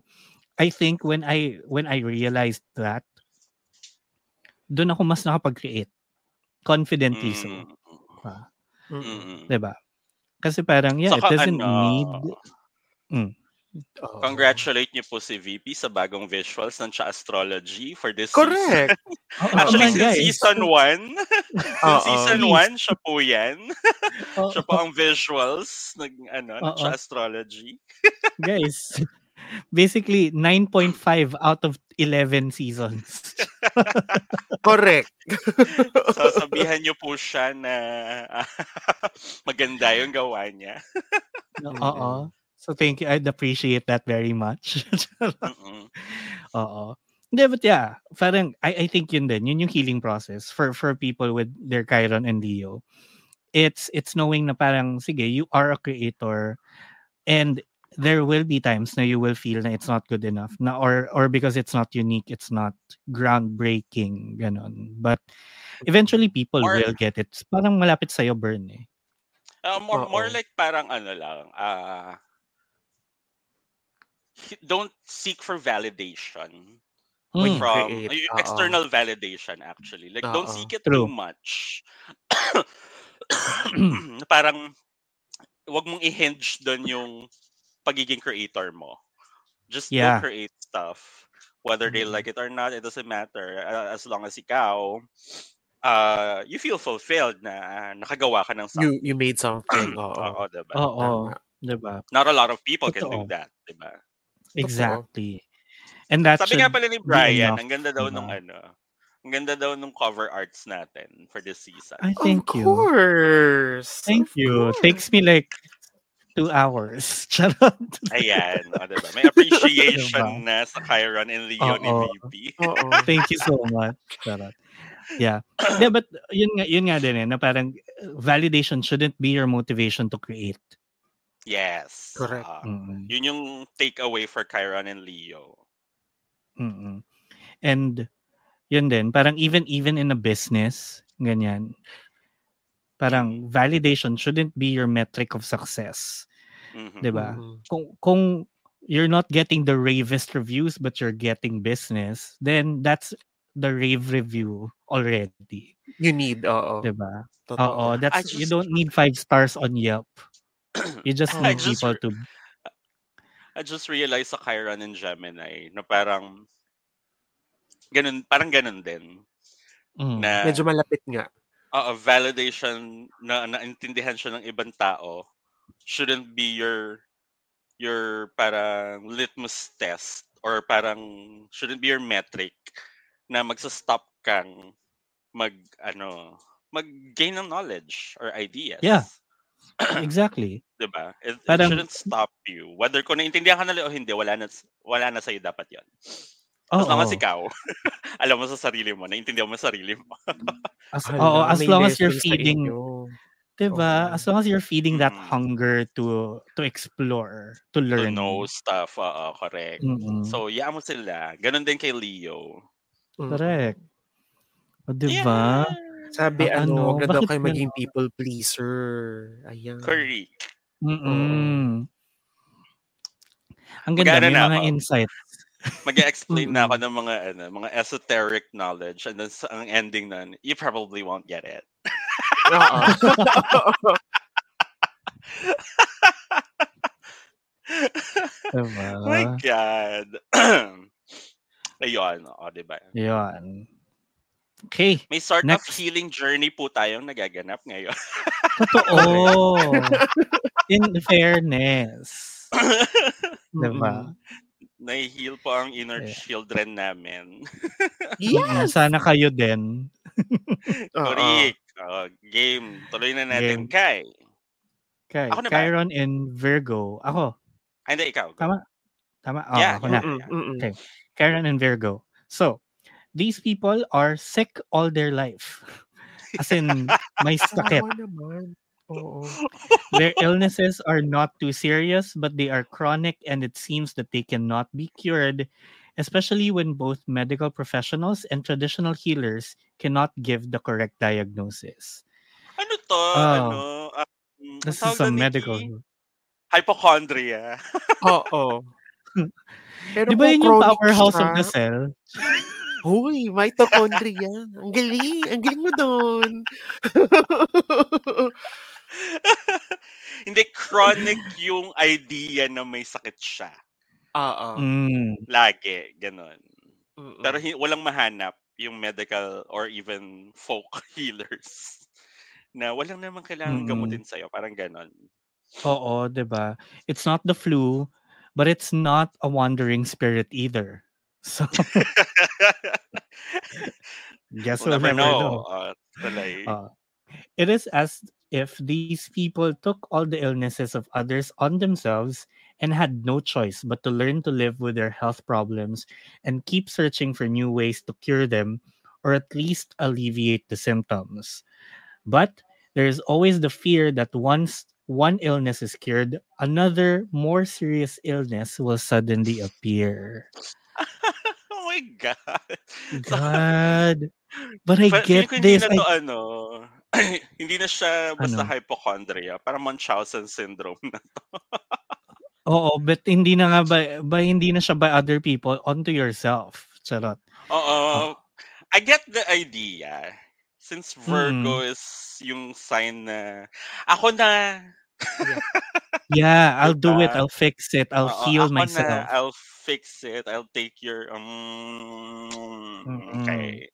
B: I think when I when I realized that doon ako mas nakapag-create. Confidently so.
A: Mm.
B: Ah,
C: Mm.
A: Mm.
B: 'di ba? Kasi parang yeah, it
A: Saka
B: doesn't
A: ano,
B: need Mm.
C: Oo.
A: Congratulate niyo po si VP sa bagong visuals ng Cha Astrology for this
C: Correct.
B: Oo,
A: Actually,
B: oh
A: since
B: guys.
A: season 1,
C: Oo.
A: season
B: Please.
A: 1, siya po yan.
B: Oo,
A: Siya po ang visuals ng, ano, ng. Cha Astrology.
B: guys. Basically 9.5 out of 11 seasons.
C: Correct.
A: So, sabihan niyo po siya na maganda yung gawa niya.
B: Oo. So thank you. I'd appreciate that very much. Oo. Hindi, but yeah, parang I, I think yun din, yun yung healing process for for people with their Chiron and Leo. It's it's knowing na parang sige, you are a creator and there will be times na you will feel na it's not good enough na or or because it's not unique, it's not groundbreaking ganon. But eventually people
A: Or-
B: will get it. Parang malapit sa burn eh.
A: Uh, more, more like parang ano lang, ah, don't seek for validation
B: Mm.
A: from
C: create,
A: external validation actually. Like don't
C: Oo.
A: seek it
B: True.
A: too much. parang wag mong i-hinge doon yung pagiging creator mo. Just
B: Yeah.
A: go create stuff. Whether they
C: Mhm.
A: like it or not, it doesn't matter. Uh, as long as ikaw, uh, you feel fulfilled na nakagawa ka ng
C: You
A: something.
C: you made something. Oo.
A: Oo, diba?
B: Oo,
C: Tama.
B: 'di ba?
A: Not a lot of people can do
B: Totoo.
A: that, diba?
B: Exactly. And that
A: Sabi nga pala ni Brian, ang ganda daw
B: diba?
A: nung ano, ang ganda daw nung cover arts natin for this season.
B: I thank
C: of
B: you.
C: course.
B: Thank
C: Of
B: you.
C: course.
B: Takes me like two hours. Charot.
A: Ayan, o diba? May appreciation
B: Diba?
A: na sa Chiron and Leo ni
B: Oo.
A: VP.
C: Oo.
B: Thank you so much. Charot. Yeah. yeah, but yun nga, yun nga din eh, na parang uh, validation shouldn't be your motivation to create.
A: Yes.
C: Correct.
A: ah.
B: Mm-mm.
A: yun yung takeaway for Chiron and Leo.
B: Mm-mm. And yun din, parang even even in a business, ganyan. Parang validation shouldn't be your metric of success,
A: Mhm.
B: 'di ba?
C: Mm.
B: Kung kung you're not getting the ravest reviews but you're getting business, then that's the rave review already,
C: You need, oo.
B: 'di ba?
C: Totoo.
B: Oo, that's you
A: just-
B: don't need five stars on Yelp. You just need
A: just
B: people to
A: I just realized sa Chiron and Gemini na parang ganun, parang ganun din.
B: mm,
A: Na
C: Medyo malapit nga.
A: Oo, validation na naintindihan siya ng ibang tao shouldn't be your your parang litmus test or parang shouldn't be your metric na magsa-stop kang mag ano mag-gain ng knowledge or ideas.
B: Yeah. exactly.
A: 'Di ba? It, it
B: Parang-
A: shouldn't stop you. Whether kung naintindihan ka nila o hindi, wala na wala na sa'yo dapat 'yon. As long as ikaw, alam mo sa sarili mo, naintindihan mo sa sarili mo.
B: As, oo, as long as you're feeding
C: inyo.
B: 'Di ba?
C: Oo.
B: As long as you're feeding that
A: Mm.
B: hunger to to explore, to
A: to
B: learn.
A: know stuff. Oo, correct.
B: Mm-mm.
A: So, yaan mo sila. Ganon din kay Leo.
C: Mm.
B: correct. O, 'di ba?
C: Sabi
B: Ah,
C: ano,
B: ano,
C: wag na daw kayo maging people pleaser. Ayan.
A: Correct.
B: Mm. Ang ganda
A: Mag-ano
B: may
A: na
B: mga
A: ako.
B: insights.
A: Mag-explain na ako
B: Mm-mm.
A: ng mga ano, mga esoteric knowledge and then sa ang ending nun, you probably won't get it.
C: Oo.
B: Diba?
A: Oh my God. Ayun, o, di ba?
B: Yun. Okay.
A: May sort
B: Next.
A: of healing journey po tayong nagaganap ngayon.
B: Totoo. In fairness. Diba?
A: Nai-heal po ang inner
B: Yeah.
A: children namin.
C: Yes!
B: Sana kayo din.
A: Correct. Oh, game. Tuloy na natin.
B: Game.
A: Kai.
B: Okay.
A: Ako na ba?
B: Chiron in Virgo. Ako.
A: Ay, hindi, ikaw.
B: Tama? Tama? Oh,
A: Yeah,
B: ako na.
C: Mm-mm, mm-mm.
B: Okay. Chiron and Virgo. So, these people are sick all their life. As in, may sakit.
C: Kawawa naman. Oo.
B: Their illnesses are not too serious, but they are chronic and it seems that they cannot be cured, especially when both medical professionals and traditional healers cannot give the correct diagnosis.
A: Ano to?
B: Oh.
A: Ano? Um,
B: This is
A: tawag
B: a medical.
A: Nikki? Hypochondria.
C: Oo. Pero
B: Di ba
C: kung
B: yun yung
C: chronic
B: powerhouse of the cell?
C: Hoy, mitochondria. Ang galing. Ang galing mo doon.
A: hindi, chronic yung idea na may sakit siya.
C: Oo.
B: Mm,
A: Lagi, ganon.
C: Mm-mm.
A: Pero hi- walang mahanap yung medical or even folk healers na walang naman kailangan
B: Mm-mm.
A: gamutin sa'yo. Parang ganon.
B: oo, 'di ba? It's not the flu, but it's not a wandering spirit either. So, guess
A: we'll
B: we'll
A: never
B: never
A: know.
B: know.
A: Uh.
B: Uh, it is as if these people took all the illnesses of others on themselves and had no choice but to learn to live with their health problems and keep searching for new ways to cure them or at least alleviate the symptoms. But there is always the fear that once one illness is cured, another more serious illness will suddenly appear.
A: oh my God.
B: God. But I get
A: feeling ko hindi
B: this.
A: to
B: I-
A: ano, hindi na siya basta
B: Ano?
A: hypochondria. Parang Munchausen syndrome na.
B: Oo, but hindi na nga ba, ba hindi na siya by other people onto yourself. Charot.
A: Oo. I get the idea. Since Virgo
B: Mm.
A: is yung sign na ako na
B: Yeah, I'll do it.
A: Diba?
B: I'll fix it. I'll
A: Oo,
B: heal
A: ako
B: myself.
A: Na, I'll fix it. I'll take your um
B: Mm-mm.
A: okay.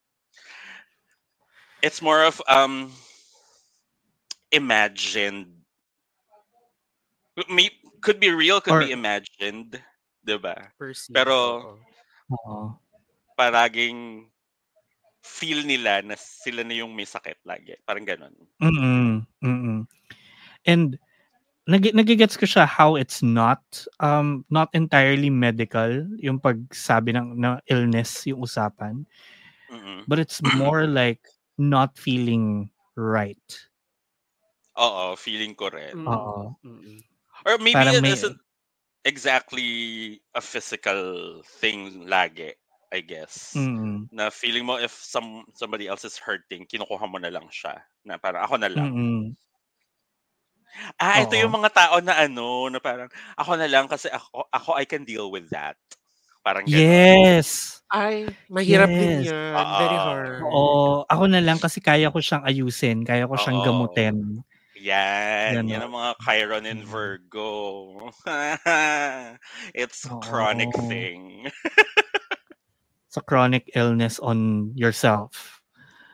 A: It's more of um imagined. May, could be real, could be
B: Or-
A: imagined, 'di ba?
C: Perceived,
A: Pero-
C: oo.
B: Oo.
A: Paraging feel nila na sila na yung may sakit lagi. Parang ganun.
B: Mm-mm. Mm-mm. And nag nagigets ko siya how it's not um not entirely medical yung pagsabi ng na illness yung usapan
A: Mm-mm.
B: but it's more like not feeling right.
A: Oo, feeling ko rin.
C: Mm.
B: Oo.
C: Mm-mm.
A: Or maybe
B: Parang
A: it
B: may-
A: isn't exactly a physical thing lagi, I guess.
B: Mm.
A: Na feeling mo if some somebody else is hurting, kinukuha mo na lang siya. Na parang ako na lang.
B: Mm.
A: Ah, ito
B: Oo.
A: yung mga tao na ano, na parang ako na lang kasi ako, ako I can deal with that. Parang ganun.
B: Yes.
C: Ay, mahirap din
B: Yes.
C: yan. Very
A: Oo.
C: hard.
B: Oo, ako na lang kasi kaya ko siyang ayusin, kaya ko siyang
A: Oo.
B: gamutin.
A: Yan.
B: Ganon.
A: Yan ang mga Chiron and
B: Mm.
A: Virgo. It's a
B: Oo.
A: chronic thing.
B: Sa chronic illness on yourself.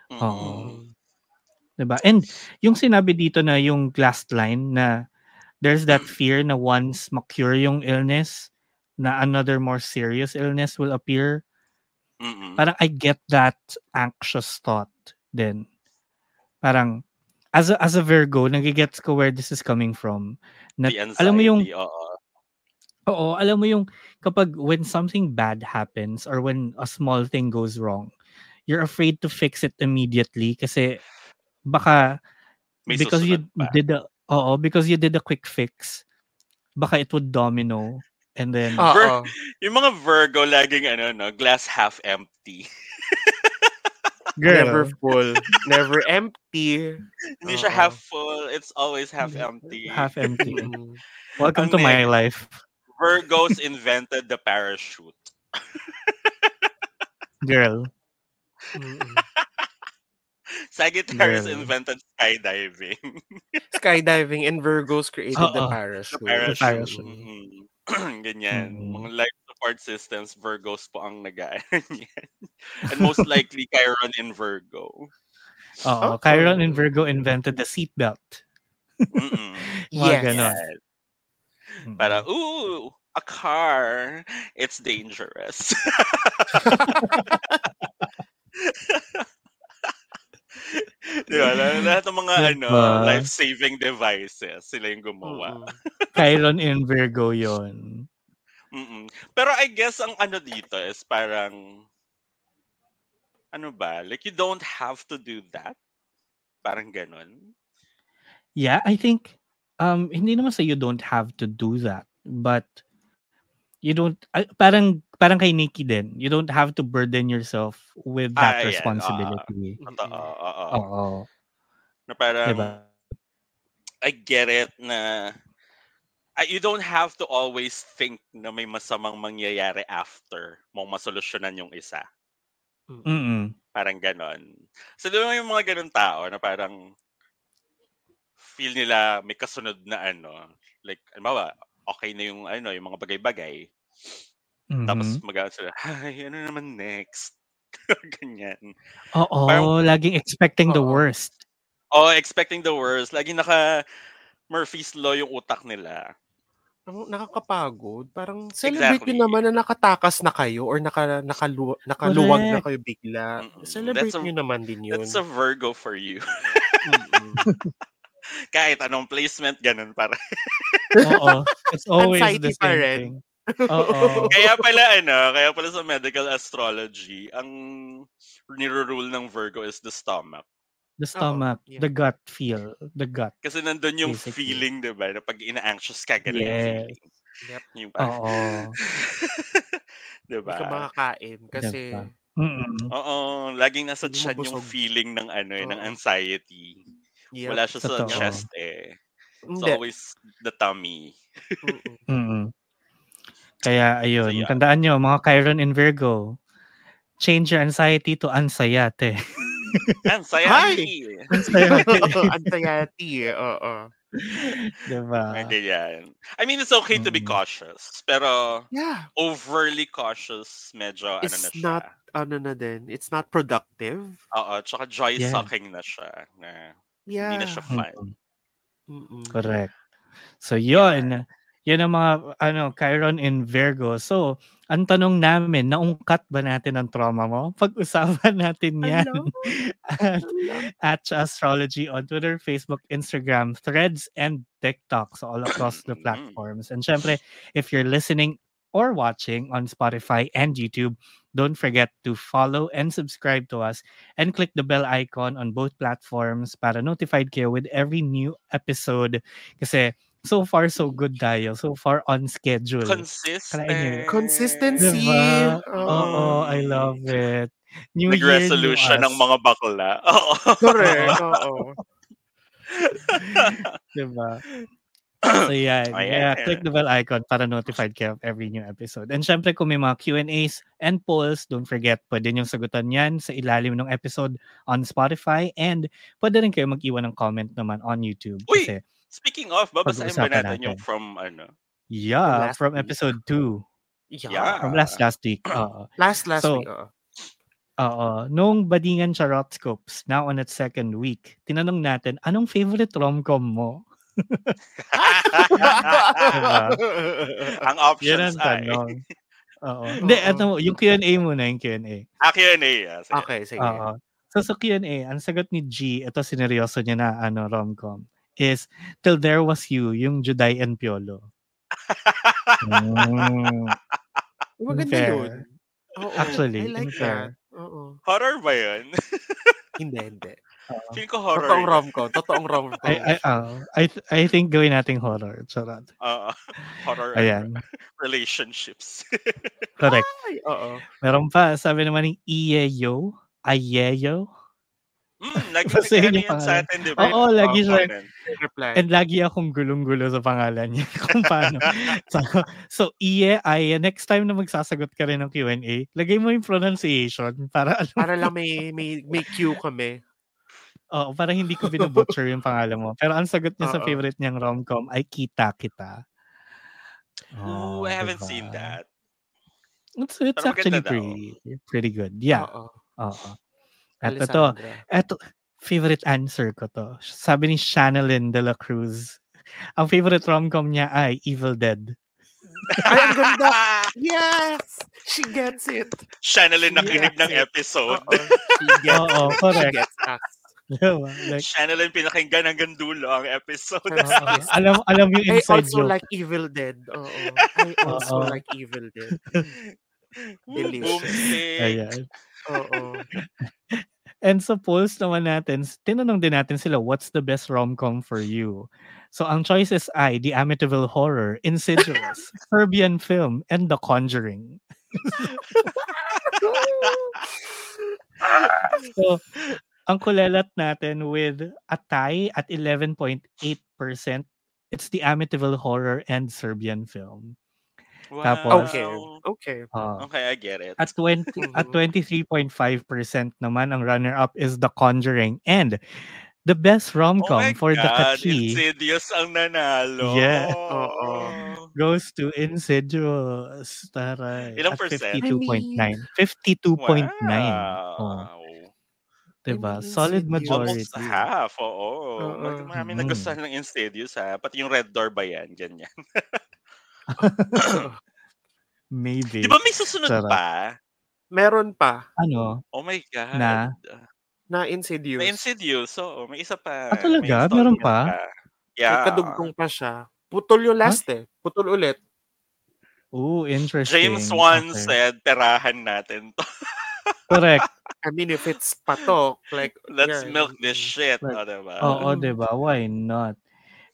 B: Oo.
A: Mm.
B: 'Di ba? And yung sinabi dito na yung last line na there's that fear na once ma-cure yung illness, na another more serious illness will appear.
A: Mm-mm.
B: Parang I get that anxious thought then. Parang as a, as a Virgo, nagigets ko where this is coming from. Na,
A: The anxiety,
B: alam mo yung
A: oo.
B: Oo, alam mo yung kapag when something bad happens or when a small thing goes wrong, you're afraid to fix it immediately kasi baka
A: May
B: because you
A: susunod pa.
B: did a oo, because you did a quick fix, baka it would domino and then
C: Oo.
A: Yung mga Virgo laging ano no, glass half empty.
C: Never full. Never empty.
A: Hindi siya
C: Oo.
A: half full, it's always half empty.
B: half empty.
C: Mm.
B: Welcome to my life.
A: Virgos invented the parachute.
B: Girl.
A: Sagittarius
B: Girl.
A: invented skydiving.
C: Skydiving and Virgos created the
B: Oo.
A: the
C: parachute.
A: parachute.
B: parachute.
A: Mm. Ganyan.
B: Mm.
A: Mga life support support systems, Virgos po ang nag. And most likely, Chiron in Virgo.
B: Oo,
C: Oh.
B: Chiron in Virgo invented the seatbelt.
C: Yes.
B: ganon.
A: Yes.
B: Mm.
A: Para, ooh, a car. It's dangerous. Di ba? Lahat lahat ng mga ano, life-saving devices, sila yung gumawa.
B: Chiron in Virgo yon.
A: Mm-mm. Pero I guess ang ano dito is parang ano ba? Like you don't have to do that. Parang ganun.
B: Yeah, I think um hindi naman sa you don't have to do that, but you don't ah, parang parang kay Nikki din. You don't have to burden yourself with
A: Ah,
B: that
A: ayan,
B: responsibility.
A: Totoo. Oo.
B: Oo.
A: Na parang
B: Diba?
A: I get it na ah, you don't have to always think na may masamang mangyayari after mong masolusyonan yung isa.
B: Mm.
A: Parang ganon. So, di ba yung mga ganon tao na parang feel nila may kasunod na ano, like, ano ba, okay na yung, ano, yung mga bagay-bagay. Tapos
B: Mhm.
A: mag sila, ay, ano naman next? Ganyan.
B: Oo,
A: parang-
B: laging expecting the
C: Oo.
B: worst.
A: Oh, expecting the worst. Lagi naka Murphy's Law yung utak nila.
C: Ang nakakapagod. Parang celebrate
A: Exactly.
C: nyo naman na nakatakas na kayo or naka, nakalu, nakaluwag na
B: Correct.
C: kayo bigla.
A: Mm-mm.
C: Celebrate
A: That's a-
C: nyo naman din yun.
A: That's a Virgo for you. Kahit anong placement, ganun para.
B: Oo. It's always the
C: Anxiety pa
B: same
C: rin.
B: thing. Oo.
A: kaya pala ano, kaya pala sa medical astrology, ang niro-rule ng Virgo is the stomach.
B: The stomach,
C: yeah.
B: the gut feel, the gut.
A: Kasi nandun yung
B: Basically.
A: feeling, di ba? Na pag ina-anxious ka, ganun yung
B: Yes.
A: feeling.
C: Yep.
A: Yung parang,
B: Oo.
A: di
C: Hindi ka
A: ba?
C: makakain kasi
B: Diba? Mm-mm.
A: Oo, laging nasa tiyan yung feeling ng ano, eh, ng anxiety.
C: yep.
A: Wala siya sa
B: Totoo.
A: chest eh. It's
C: Hindi.
A: always the tummy.
C: Mm-mm.
B: Kaya ayun,
A: So, yeah.
B: tandaan nyo, mga Chiron in Virgo, change your anxiety to ansayate.
A: Anxiety!
B: ansayate.
C: Anxiety. eh, Oo.
B: diba?
A: Mga ganyan. I mean, it's okay to be
B: Mm.
A: cautious. Pero
C: Yeah.
A: overly cautious, medyo ano
C: It's
A: na siya.
C: not, ano na din, it's not productive.
A: Oo, tsaka joy
B: Yeah.
A: sucking na siya. Na
C: Yeah.
A: hindi na siya fun.
B: Mm-mm. Correct. So yun, yun ang mga ano, Chiron in Virgo. So, ang tanong namin, naungkat ba natin ang trauma mo? Pag-usapan natin yan at, at Cha Astrology on Twitter, Facebook, Instagram, Threads, and TikTok. So all across the platforms. And syempre, if you're listening or watching on Spotify and YouTube, don't forget to follow and subscribe to us and click the bell icon on both platforms para notified kayo with every new episode. Kasi so far so good tayo. So far on schedule.
A: Consistent.
C: Consistency.
B: Diba?
C: Oo.
B: Oo, I love it. New year, new
A: Nag-resolution ng mga bakla. Oo.
C: Correct. Oo.
B: Diba? So yan.
A: Ayan.
B: Kaya click the bell icon para notified kayo of every new episode. And syempre kung may mga Q&As and polls, don't forget, pwede niyong sagutan yan sa ilalim ng episode on Spotify and pwede rin kayo mag-iwan ng comment naman on YouTube.
A: Uy!
B: Kasi,
A: Speaking of, babasahin ba
B: Pag-uusapan
A: natin yung
B: natin.
A: from ano?
B: yeah,
C: last
B: from
C: week.
B: episode 2.
C: Yeah.
A: Yeah.
B: From last last week. Oo.
C: Last, last
B: So,
C: week. Oo.
B: Oo. Nung Badingan Charotscopes, now on its second week, tinanong natin, anong favorite rom-com mo? Diba?
A: Ang
B: Yan
A: options
B: ang
A: ay.
B: tanong. Oo. Hindi, ano, yung Q&A muna, yung Q&A.
A: Ah, Q&A. ah, sige.
C: okay, sige.
B: Oo. So sa Q&A, ang sagot ni G, ito sineryoso niya na ano, rom-com, is Till There Was You, yung Juday and Piolo. Mm,
C: Maganda
B: fair.
C: yun. Oo,
B: Actually,
C: I like
B: fair.
C: that. Oo.
A: Horror ba yun?
C: Hindi, hindi.
B: Oo.
A: Feel ko horror.
C: Totoong rom-com. Totoong rom-com.
B: I, I, oh, I, th- I think gawin nating horror. Charot.
A: Oo. horror
B: Ayan.
A: relationships.
B: Correct.
C: Ay, oo.
B: Meron pa, sabi naman ni Iyeyo, Ayeyo,
A: mm, lagi ano
B: yung
A: yun sa atin, di ba?
B: Oo,
A: Yung
B: lagi siya.
C: Reply.
B: And lagi akong gulong-gulo sa pangalan niya kung paano. so, so Iye, Aye, next time na magsasagot ka rin ng Q&A, lagay mo yung pronunciation para alam
C: Para lang may, may, may cue kami.
B: Oo, para hindi ko binubutcher yung pangalan mo. Pero ang sagot niya sa
C: Oo.
B: favorite niyang rom-com ay Kita Kita.
A: Ooh,
B: Oh,
A: I haven't
B: diba?
A: seen that.
B: It's, it's
A: Pero
B: actually
A: maganda daw.
B: pretty, pretty good. Yeah.
C: Oo.
B: Oo. At ito,
C: Alessandra.
B: eto, favorite answer ko to. Sabi ni Shanalyn de la Cruz, ang favorite rom-com niya ay Evil Dead.
C: Ay, ang ganda. Yes! She gets it.
A: Channeling nakinig ng episode.
C: Oo. She gets
B: Oo,
C: it.
B: correct.
C: She gets us.
B: Diba? Like,
A: Channeling pinakinggan hanggang dulo ang episode.
C: Yes.
B: alam, alam yung
C: I
B: inside
C: also
B: joke.
C: like Evil Dead. Oo. I also
B: Oo.
C: like Evil Dead.
A: Delicious.
B: Ayan.
C: Oo.
B: And sa polls naman natin, tinanong din natin sila, what's the best rom-com for you? So ang choices ay The Amityville Horror, Insidious, Serbian Film, and The Conjuring. So, ang kulelat natin with a tie at 11.8%, it's The Amityville Horror and Serbian Film.
A: Wow.
B: Tapos-
C: Okay. Okay.
B: Ah.
A: Okay, I get it.
B: At 20 at 23.5% naman ang runner-up is The Conjuring and the best
A: oh
B: rom-com
A: my
B: for the
A: God,
B: Kachi
A: Insidious ang nanalo.
B: Yeah.
C: Oo.
B: goes to Insidious. Taray.
A: Ilang
B: at
A: percent?
B: 52.9. 52.9.
A: Wow.
B: Oh, diba? Solid majority.
A: Almost half, oo. Mag- Marami
B: Mm.
A: nagustuhan ng Insidious ha. Pati yung Red Door ba yan? Ganyan.
B: Maybe.
A: Di ba may susunod
B: Sarap.
A: pa?
C: Meron pa
B: Ano?
A: Oh my God.
B: Na?
C: na Insidious.
A: May Insidious, oo. May isa pa.
B: Ah, talaga?
A: May
B: Meron pa?
C: May
A: Yeah.
C: kadugtong pa siya. Putol yung last eh. Putol ulit.
B: Ooh, interesting.
A: James Wan
B: Okay.
A: said, perahan natin to.
B: Correct.
C: I mean, if it's patok, like,
A: Let's
C: yeah,
A: milk this shit.
B: Right.
A: O, diba?
B: Oo, 'di ba? Why not?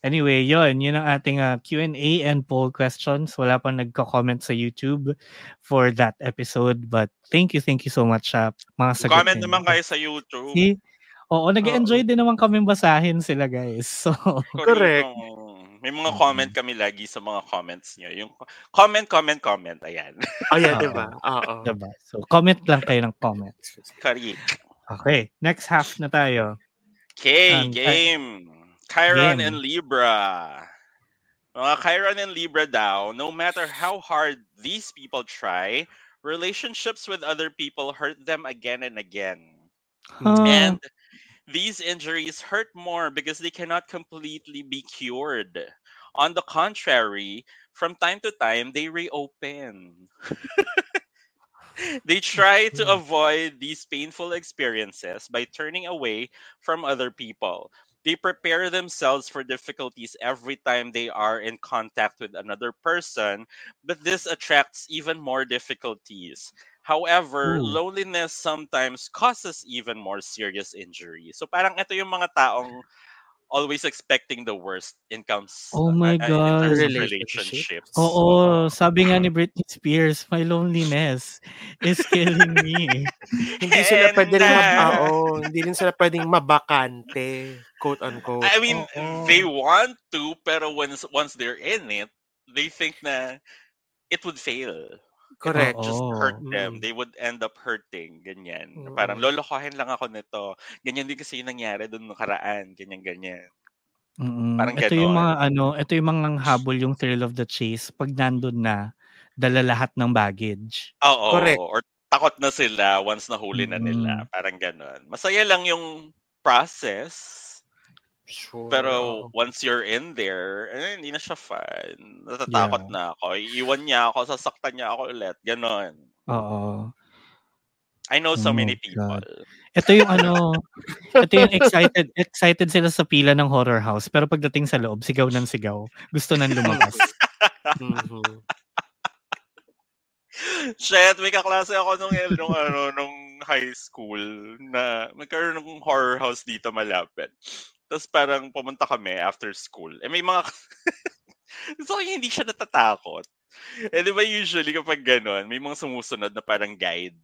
B: Anyway, yon, yun ang ating uh, Q&A and poll questions. Wala pang nagko-comment sa YouTube for that episode. But thank you, thank you so much sa mga sagot
A: Comment
B: ninyo.
A: naman kayo sa YouTube.
B: See? Oo, nag-enjoy din naman kami basahin sila, guys. So,
C: Correct.
A: Oo. May mga
B: Mm.
A: comment kami lagi sa mga comments nyo. Yung comment, comment, comment. Ayan.
C: Ayan,
B: Oo.
C: di ba? Oo.
B: diba? So, comment lang kayo ng comment.
A: Kari.
B: Okay, next half na tayo.
A: Okay,
B: Um,
A: game. Chiron
B: game.
A: and Libra. Mga Chiron and Libra daw, no matter how hard these people try, relationships with other people hurt them again and again.
B: Huh.
A: And these injuries hurt more because they cannot completely be cured. On the contrary, from time to time, they reopen. they try to
B: Hmm.
A: avoid these painful experiences by turning away from other people. They prepare themselves for difficulties every time they are in contact with another person, but this attracts even more difficulties. However,
B: Ooh.
A: loneliness sometimes causes even more serious injury. So parang ito yung mga taong always expecting the worst in comes
B: Oh my
A: uh, in
B: God.
A: terms of
C: Relationship?
A: relationships.
B: Oo, sabi nga ni Britney Spears, my loneliness is killing me.
C: Hindi sila
A: And,
C: pwedeng
A: uh,
C: mab- oo, hindi rin sila pwedeng mabakante, quote unquote.
A: I mean,
B: Oo.
A: they want to, pero once once they're in it, they think na it would fail.
C: Correct.
A: Would just hurt
C: Oo.
A: them.
C: Mm.
A: They would end up hurting. Ganyan.
C: Oo.
A: Parang lolokohin lang ako nito. Ganyan din kasi yung nangyari doon nung karaan. Ganyan, ganyan.
B: Mm,
A: Parang
B: ito yung mga ano, ito yung mga habol yung thrill of the chase pag nandun na dala lahat ng baggage.
A: Oo.
C: Correct.
A: Or takot na sila once nahuli na nila.
B: Mm.
A: Parang ganon. Masaya lang yung process.
C: Sure.
A: Pero once you're in there, eh, hindi na siya fun. Natatakot
B: Yeah.
A: na ako. Iiwan niya ako, sasaktan niya ako ulit. Ganon.
B: Oo.
A: I know
B: Oh
A: so
B: my
A: many people.
B: Ito yung ano, ito yung excited excited sila sa pila ng horror house pero pagdating sa loob, sigaw ng sigaw. Gusto nang lumabas.
C: Mhm.
A: Shit, may kaklase ako nung, nung, ano, nung high school na magkaroon ng horror house dito malapit. Tapos parang pumunta kami after school. Eh may mga... so hindi siya natatakot. Eh di ba usually kapag gano'n, may mga sumusunod na parang guide.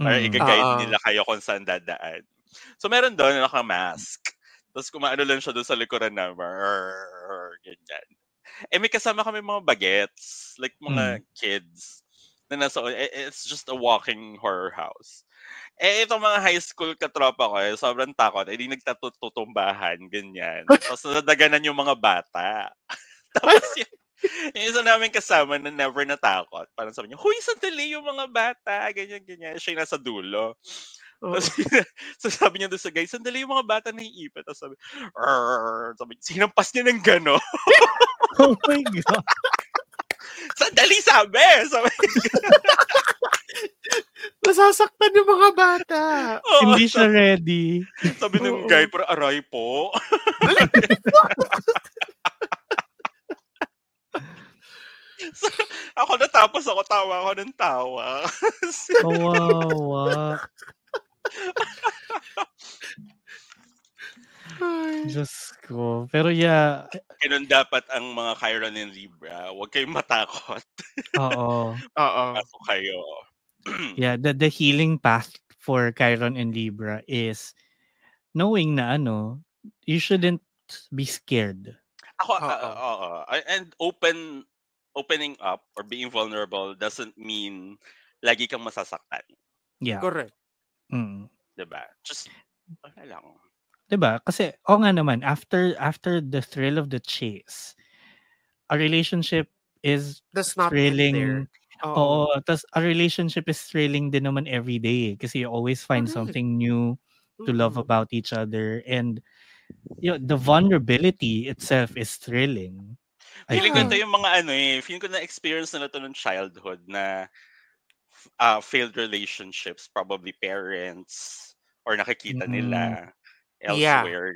A: Para
B: Mm.
A: i-guide
C: Oo.
A: nila kayo kung saan dadaan. So meron doon na naka-mask. Tapos kumaano lang siya doon sa likuran na ganyan. Eh may kasama kami mga bagets, like mga kids na nasa eh, it's just a walking horror house. Eh itong mga high school katropa ko, eh, sobrang takot. Eh di nagtatutumbahan, ganyan. Tapos nadaganan yung mga bata. Tapos yung, yung isa namin kasama na never natakot. Parang sabi niya, Huy, sandali yung mga bata. Ganyan, ganyan. Siya yung nasa dulo.
C: Oo.
A: Tapos, so sabi niya doon sa guys, sandali yung mga bata na iipit. Tapos sabi, "Arr." sabi, sinampas niya ng gano.
B: Oh my God.
A: sandali sabi! Sabi,
C: Nasasaktan yung mga bata.
A: Oo,
B: Hindi siya ready.
A: Sabi ng
C: Oo.
A: guy, pero aray po. so, ako natapos ako, tawa ako ng tawa.
B: Kawawa.
C: Ay.
B: Diyos ko. Pero yeah,
A: Ganun dapat ang mga Chiron and Libra. Huwag kayong matakot.
B: oo.
C: Oo.
A: Pasok kayo.
B: Yeah, the, the healing path for Chiron and Libra is knowing na ano, you shouldn't be scared.
A: Ako,
C: Oo.
A: ah, ah, oo. I- and open, opening up or being vulnerable doesn't mean lagi kang masasaktan.
B: Yeah.
C: Correct.
B: Mm.
A: 'di ba? Just, ano lang.
B: 'Di ba? Kasi o nga naman after after the thrill of the chase, a relationship is
C: That's not end there.
B: thrilling.
C: Oo.
B: Oo, tas a relationship is thrilling din naman every day eh, kasi you always find
C: Correct.
B: something new to love
C: Mm.
B: about each other and you know, the vulnerability itself is thrilling. I
A: Feeling ko ito yung mga ano eh, feeling ko na-experience nila to ng childhood na uh, failed relationships, probably parents, or nakikita
B: Mm.
A: nila
C: Yeah.
A: elsewhere.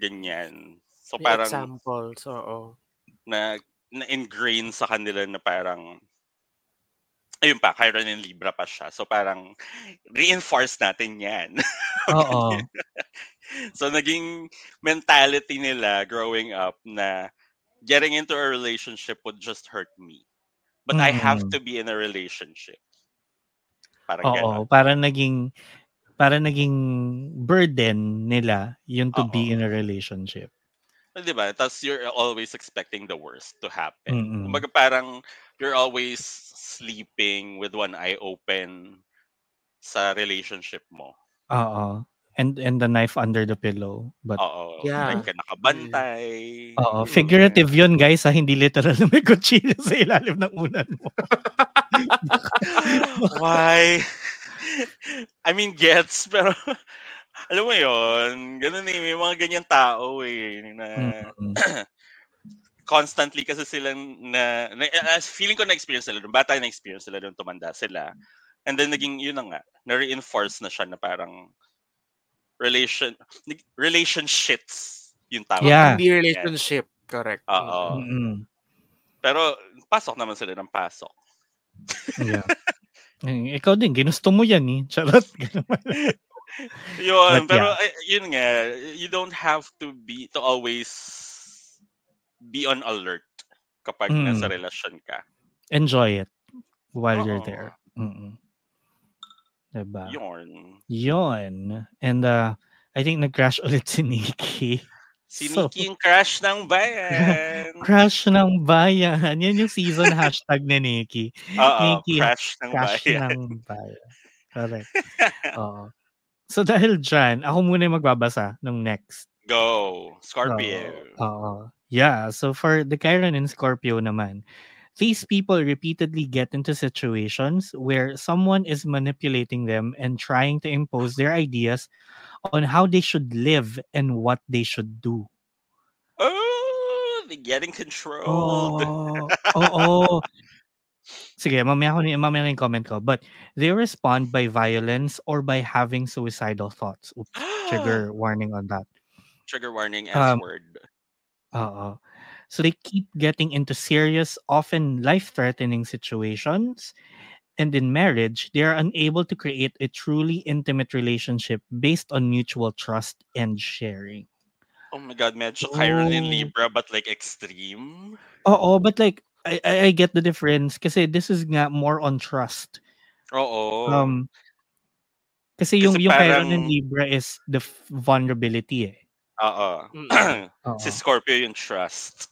A: Ganyan. So
C: May
A: parang
C: examples, oo.
A: na, na-ingrain sa kanila na parang ayun pa, Chiron and Libra pa siya. So parang reinforce natin yan.
B: Oo.
A: so naging mentality nila growing up na getting into a relationship would just hurt me. But I have
B: Mhm.
A: to be in a relationship. Parang
B: Oo,
A: ganon.
B: para naging para naging burden nila yun to be
A: Oo.
B: in a relationship.
A: Di ba? Tapos you're always expecting the worst to happen.
B: Mm-mm.
A: Kumbaga parang you're always sleeping with one eye open sa relationship mo.
B: Oo. And and the knife under the pillow. But
A: Oo.
C: Yeah.
A: Like ka nakabantay.
B: oo,
C: Mm.
B: figurative yun guys, ha? hindi literal na may kutsilyo sa ilalim ng unan mo.
A: Why? I mean, gets, pero alam mo yon ganun eh, may mga ganyan tao eh, na constantly kasi sila na, na as feeling ko na-experience nila doon, bata na-experience nila doon, tumanda sila. And then naging, yun na nga, na-reinforce na siya na parang relation, relationships yung tawag.
B: Yeah.
C: Hindi relationship. Correct.
A: Oo.
B: Mm-mm.
A: Pero pasok naman sila ng pasok.
B: Yeah. Eh, Ikaw din, ginusto mo yan eh. Charot.
A: Yun,
B: But
A: pero eh, yun nga, you don't have to be, to always be on alert kapag
B: Mm.
A: nasa relasyon ka.
B: Enjoy it while you're
A: Oo.
B: there. Mm-mm. Diba?
A: Yun.
B: Yun. And uh, I think nag-crash ulit si Nikki.
A: Si
B: So-
A: Nikki yung crush ng bayan.
B: Crash ng bayan. Yan yung season hashtag ni Nikki.
A: Oo,
B: Nikki,
A: crush ng
B: Crash
A: bayan.
B: ng bayan. Correct. Oo. So dahil dyan, ako muna yung magbabasa nung next.
A: Go, Scorpio.
B: Oo. Yeah, so for the Chiron and Scorpio naman, these people repeatedly get into situations where someone is manipulating them and trying to impose their ideas on how they should live and what they should do.
A: Oh, they getting controlled.
B: Oh, oo. Sige, mamaya ko ni- mamaya yung comment ko. But they respond by violence or by having suicidal thoughts. Oops, trigger warning on that.
A: Trigger warning S
B: Um,
A: word.
B: Oo. So they keep getting into serious, often life-threatening situations. And in marriage, they are unable to create a truly intimate relationship based on mutual trust and sharing.
A: Oh my god, medyo Chiron and
B: Oh.
A: Libra but like extreme.
B: Oo, but like, I, I I get the difference kasi this is nga more on trust.
A: Oo.
B: Um, kasi yung,
A: Kasi
B: yung Chiron
A: parang-
B: and Libra is the f- vulnerability eh.
A: Oo.
C: Mm.
A: Si Scorpio yung trust.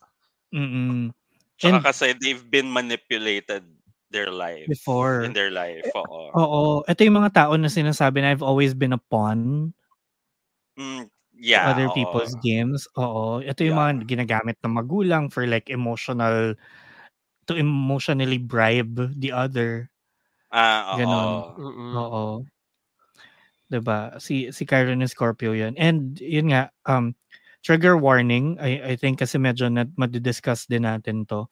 B: Mm-mm.
A: Tsaka
B: And-
A: kasi they've been manipulated their life.
B: Before.
A: In their life. Oo.
B: Oo. Ito yung mga tao na sinasabi na I've always been a pawn.
A: Mm, Yeah,
B: other
A: oo.
B: people's games. Oo, ito yung
A: Yeah.
B: mga ginagamit ng magulang for like emotional to emotionally bribe the other.
A: Ah,
B: Ganon.
A: oo.
B: Oo. 'Di ba? Si si Chiron and Scorpio 'yun. And yun nga, um trigger warning, I I think kasi medyo na madi-discuss din natin 'to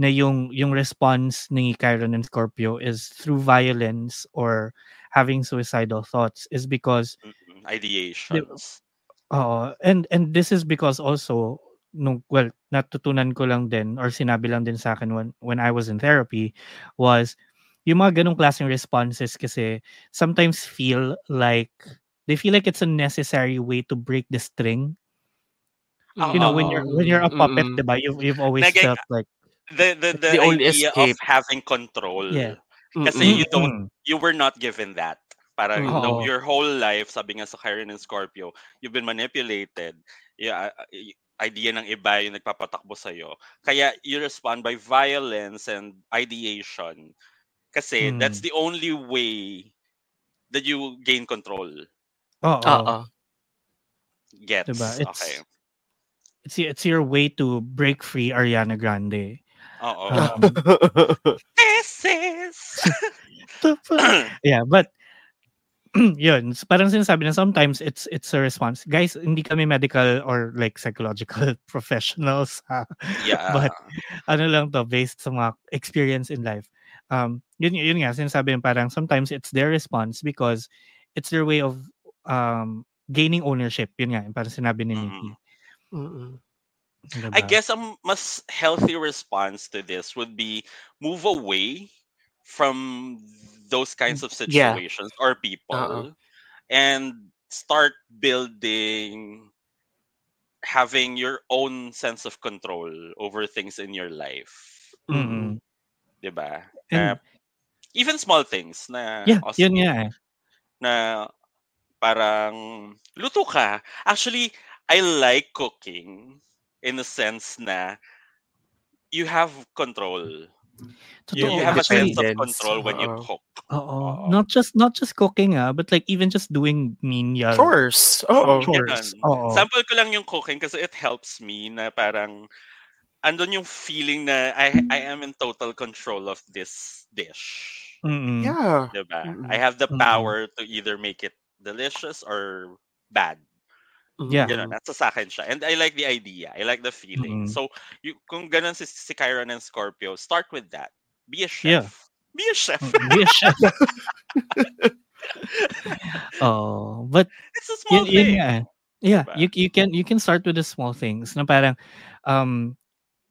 B: na yung yung response ni Chiron and Scorpio is through violence or having suicidal thoughts is because
A: ideations.
B: Oo, and and this is because also nung well, natutunan ko lang din or sinabi lang din sa akin when when I was in therapy was yung mga ganong klaseng responses kasi sometimes feel like they feel like it's a necessary way to break the string. You know, when you're when you're a puppet,
C: Mm.
B: 'di ba? You've you've always
A: Naging
B: felt like
A: the the the
C: the
A: idea
C: escape.
A: of having control.
B: Yeah.
A: Kasi
C: Mm-mm.
A: you don't you were not given that. Parang
C: Mm.
A: the,
B: Oo.
A: your whole life, sabi nga sa Chiron and Scorpio, you've been manipulated. Yeah, idea ng iba yung nagpapatakbo sa'yo. Kaya you respond by violence and ideation. Kasi
B: Mm.
A: that's the only way that you gain control.
B: Oo.
C: Oo.
A: Gets.
B: Diba? It's
A: Okay.
B: it's it's your way to break free Ariana Grande.
A: Oo.
B: Um,
A: This is...
B: yeah, but yun, s- parang sinasabi na sometimes it's it's a response. Guys, hindi kami medical or like psychological professionals. ha.
A: yeah.
B: But ano lang to based sa mga experience in life. Um yun yun nga sinasabi yung parang sometimes it's their response because it's their way of um gaining ownership. Yun nga, yung parang sinabi ni Nikki.
A: Mhm.
C: Mm-mm.
A: I guess a m- mas healthy response to this would be move away from those kinds of
C: Yeah.
A: situations or people
C: Uh-uh.
A: and start building having your own sense of control over things in your life.
B: Mm-mm.
A: 'Di ba?
B: And
A: Na even small things na
B: yeah,
A: os-
B: yun eh.
A: na parang luto ka. Actually, I like cooking in a sense na you have control. You,
B: Totoo.
A: you have a sense of
C: Independence.
A: control when you
C: Oo.
A: cook.
B: Oo.
A: Oo.
B: Not just not just cooking ah, but like even just doing menial
C: Chores. Oo.
B: chores.
A: Ganun.
B: Oo.
A: Sample ko lang yung cooking kasi it helps me na parang andun yung feeling na I I am in total control of this dish.
B: Mm-mm.
C: Yeah.
A: Diba?
C: Mm-mm.
A: I have the
B: Mm-mm.
A: power to either make it delicious or bad.
B: Yeah.
A: Ganun, nasa sa akin siya. And I like the idea. I like the feeling.
B: Mm.
A: So, you, kung ganun si, si Chiron and Scorpio, start with that. Be a chef.
B: Yeah.
A: Be a chef.
B: Mm, be a chef. oh, but
A: It's a small
B: yun, yun
A: thing.
B: nga eh. Yeah,
A: Diba?
B: you you can you can start with the small things. Na parang um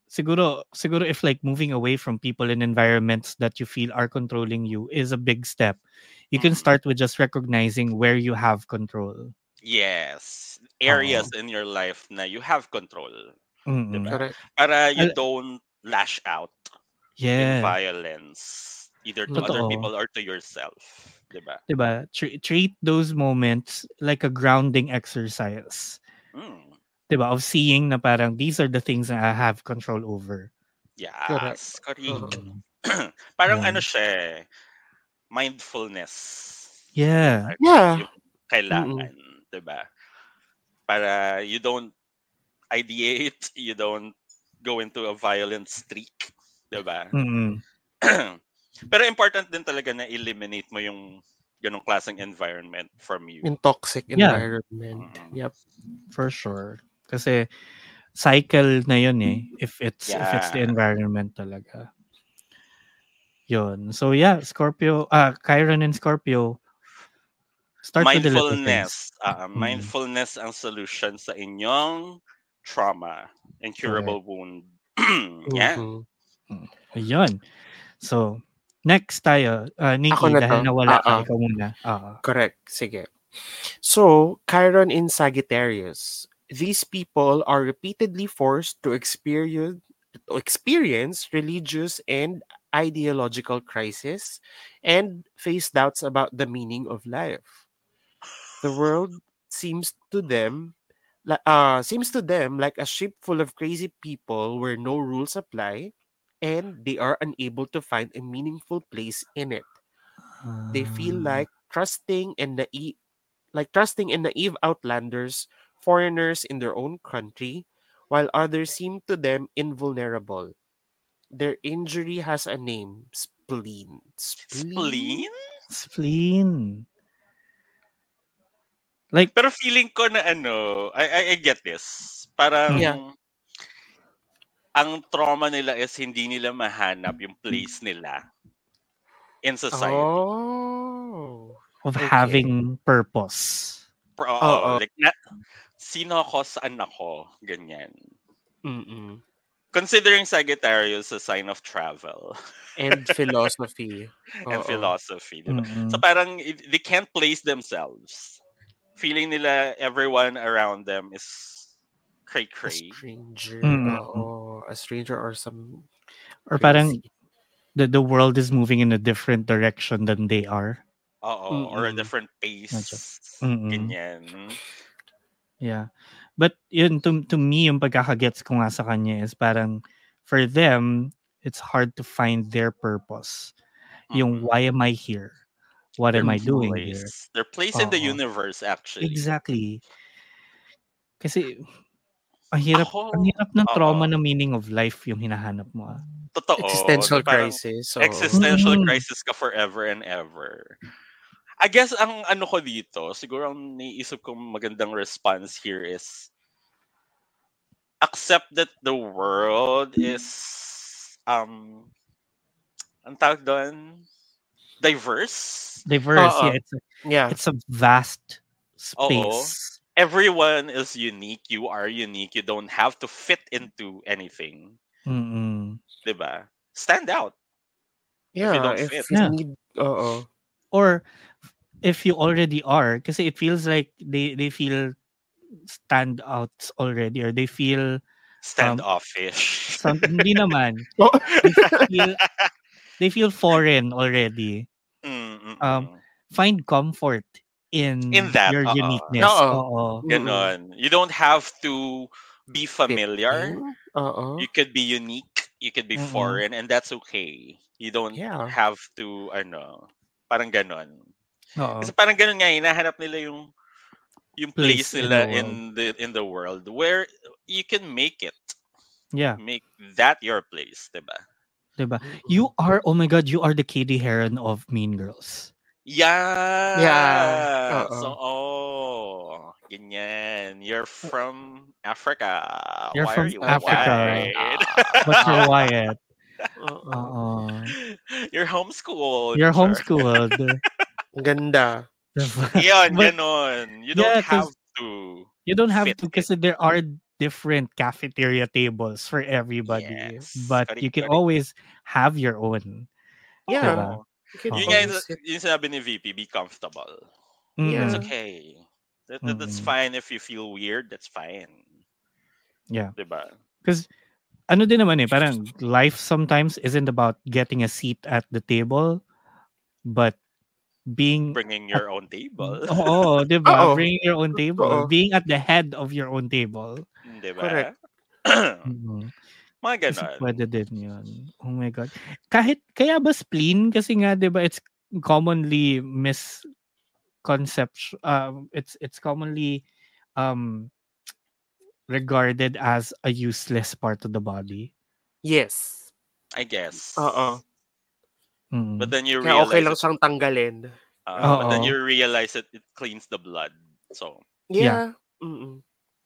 B: siguro siguro if like moving away from people and environments that you feel are controlling you is a big step. You can
A: Mhm.
B: start with just recognizing where you have control.
A: Yes. Areas in your life na you have control. Diba?
C: Correct.
A: Para you
B: Al-
A: don't lash out in violence. Either to other people or to yourself. Diba?
B: Diba? Tre- treat those moments like a grounding exercise.
A: Mm.
B: Diba? Of seeing na parang these are the things that I have control over.
A: Yes. Correct.
C: Oo.
A: Parang
B: Yeah.
A: ano siya mindfulness.
B: Yeah.
C: Yeah.
A: Yung kailangan, 'di ba? Para you don't ideate, you don't go into a violent streak, 'di ba?
B: Mm-mm.
A: Pero important din talaga na eliminate mo yung ganong klaseng environment from you.
C: In toxic
B: Yeah.
C: environment.
A: Mm.
C: Yep.
B: For sure. Kasi cycle na yun eh. If it's if it's the
A: Yeah.
B: environment talaga. Yun. So yeah, Scorpio, ah, Chiron and Scorpio. Start with the little
A: mindfulness.
B: things.
A: ah,
B: Mm.
A: mindfulness ang solution sa inyong trauma, incurable wound. yeah.
C: Mhm.
B: Ayun. So, next tayo. Uh, Nikki,
C: Ako na
B: dahil
C: to.
B: nawala
C: ah.
B: ka, ikaw muna. Oo.
C: Correct. Sige. So, Chiron in Sagittarius. These people are repeatedly forced to experience to experience religious and ideological crisis and face doubts about the meaning of life. The world seems to them li- uh, seems to them like a ship full of crazy people where no rules apply and they are unable to find a meaningful place in it they feel
B: Ah.
C: like trusting and naive like trusting in naive outlanders foreigners in their own country, while others seem to them invulnerable. Their injury has a name spleen.
A: Spleen?
B: Spleen. Like,
A: Pero feeling ko na ano, I, I, I get this. Parang,
C: Yeah.
A: ang trauma nila is hindi nila mahanap yung place nila in society.
C: Oh.
B: of
C: Okay.
B: having purpose.
A: Pro,
C: Oo.
A: like, na, sino ako, saan ako, ganyan.
C: Mm-mm.
A: Considering Sagittarius a sign of travel
C: And philosophy.
A: and
C: Oo.
A: philosophy. diba?
B: Mm-mm.
A: So parang they can't place themselves. Feeling nila everyone around them is
C: A
A: cray-cray.
C: stranger.
B: Mm.
C: Oo. A stranger or some
B: Or parang
C: crazy.
B: the, the world is moving in a different direction than they are.
A: Oo, or a different pace. Ganyan.
B: Yeah. But yun, to, to me, yung pagkakagets ko nga sa kanya is parang for them, it's hard to find their purpose. Yung
A: Mm-mm.
B: why am I here? What
A: Their
B: am I doing here?
A: place. Their place in the
B: Oo.
A: universe, actually.
B: Exactly. Kasi ang hirap,
A: Ako,
B: ang hirap ng trauma
A: oo.
B: na meaning of life yung hinahanap mo. ah.
A: Totoo.
C: existential
A: Parang
C: crisis. oo.
A: Existential
B: Mm.
A: crisis ka forever and ever. I guess ang ano ko dito, siguro ang naiisip kong magandang response here is accept that the world is um ang tawag doon diverse.
B: Diverse,
C: Oo.
B: yeah. Uh-uh. It's a,
C: Yeah.
B: it's a vast
A: Oo.
B: space.
A: Everyone is unique. You are unique. You don't have to fit into anything.
B: Mm-mm.
A: 'Di ba? Stand out.
C: Yeah.
A: don't
C: If
A: fit.
B: Yeah.
C: need, oo.
B: Or if you already are, because it feels like they, they feel stand out already or they feel
A: Standoffish.
B: Um, some, hindi naman.
C: Oh.
B: They feel, they feel foreign already. Um. Find comfort in,
A: In that,
B: your
A: oo.
B: uniqueness.
C: Oo.
B: Oo.
A: Ganon. You don't have to be familiar.
C: Fitting? Oo.
A: You could be unique. You could be foreign, and that's okay. You don't
C: Yeah.
A: have to, ano, parang ganon.
B: Oo.
A: Kasi parang ganon nga, hinahanap nila yung yung place,
B: Place in
A: nila
B: the
A: in the in the world where you can make it.
B: Yeah.
A: Make that your place, 'di ba?
B: Diba? Mm-hmm. You are, oh my God, you are the Katie Heron of Mean Girls.
A: Yeah.
C: Yeah, oo.
A: So, oh, ganyan. You're uh, from Africa.
B: You're
A: Why
B: from
A: are you
B: Africa.
A: white?
B: But you're Wyatt.
C: Oo.
B: Oo.
A: You're homeschooled.
B: You're homeschooled.
C: Ang Ganda.
B: Diba?
A: Yun,
B: But-
A: ganon. You
B: Yeah,
A: don't
B: 'cause-
A: have to.
B: You don't have
A: fit
B: to kasi there are different cafeteria tables for everybody.
A: Yes,
B: But
A: correct,
B: you can
A: correct.
B: always have your own.
C: Yeah.
B: Diba?
C: You can
A: Yun
B: Oo.
A: nga yung,
C: always
A: yung ni VP, be comfortable.
C: Yeah.
A: It's okay. That, that- that's fine if you feel weird. That's fine.
B: Yeah.
A: Diba?
B: Because ano din naman eh, parang life sometimes isn't about getting a seat at the table, but being
A: Bringing your own table.
B: Oo, di ba?
C: Oo.
B: Bringing your own table.
C: Oo.
B: Being at the head of your own table.
A: Diba?
C: Correct.
B: Mhm.
A: Mga
B: Kasi
A: ganon.
B: pwede din yun. Oh my God. Kahit, kaya ba spleen? Kasi nga, di ba, it's commonly misconception, um, it's, it's commonly um, regarded as a useless part of the body.
C: Yes.
A: I guess.
C: Oo.
B: Mm.
A: But then you
C: Kaya
A: realize
C: okay lang
A: it,
C: siyang tanggalin.
A: uh, but then you realize it, it cleans the blood. So,
C: Yeah. Mm-mm.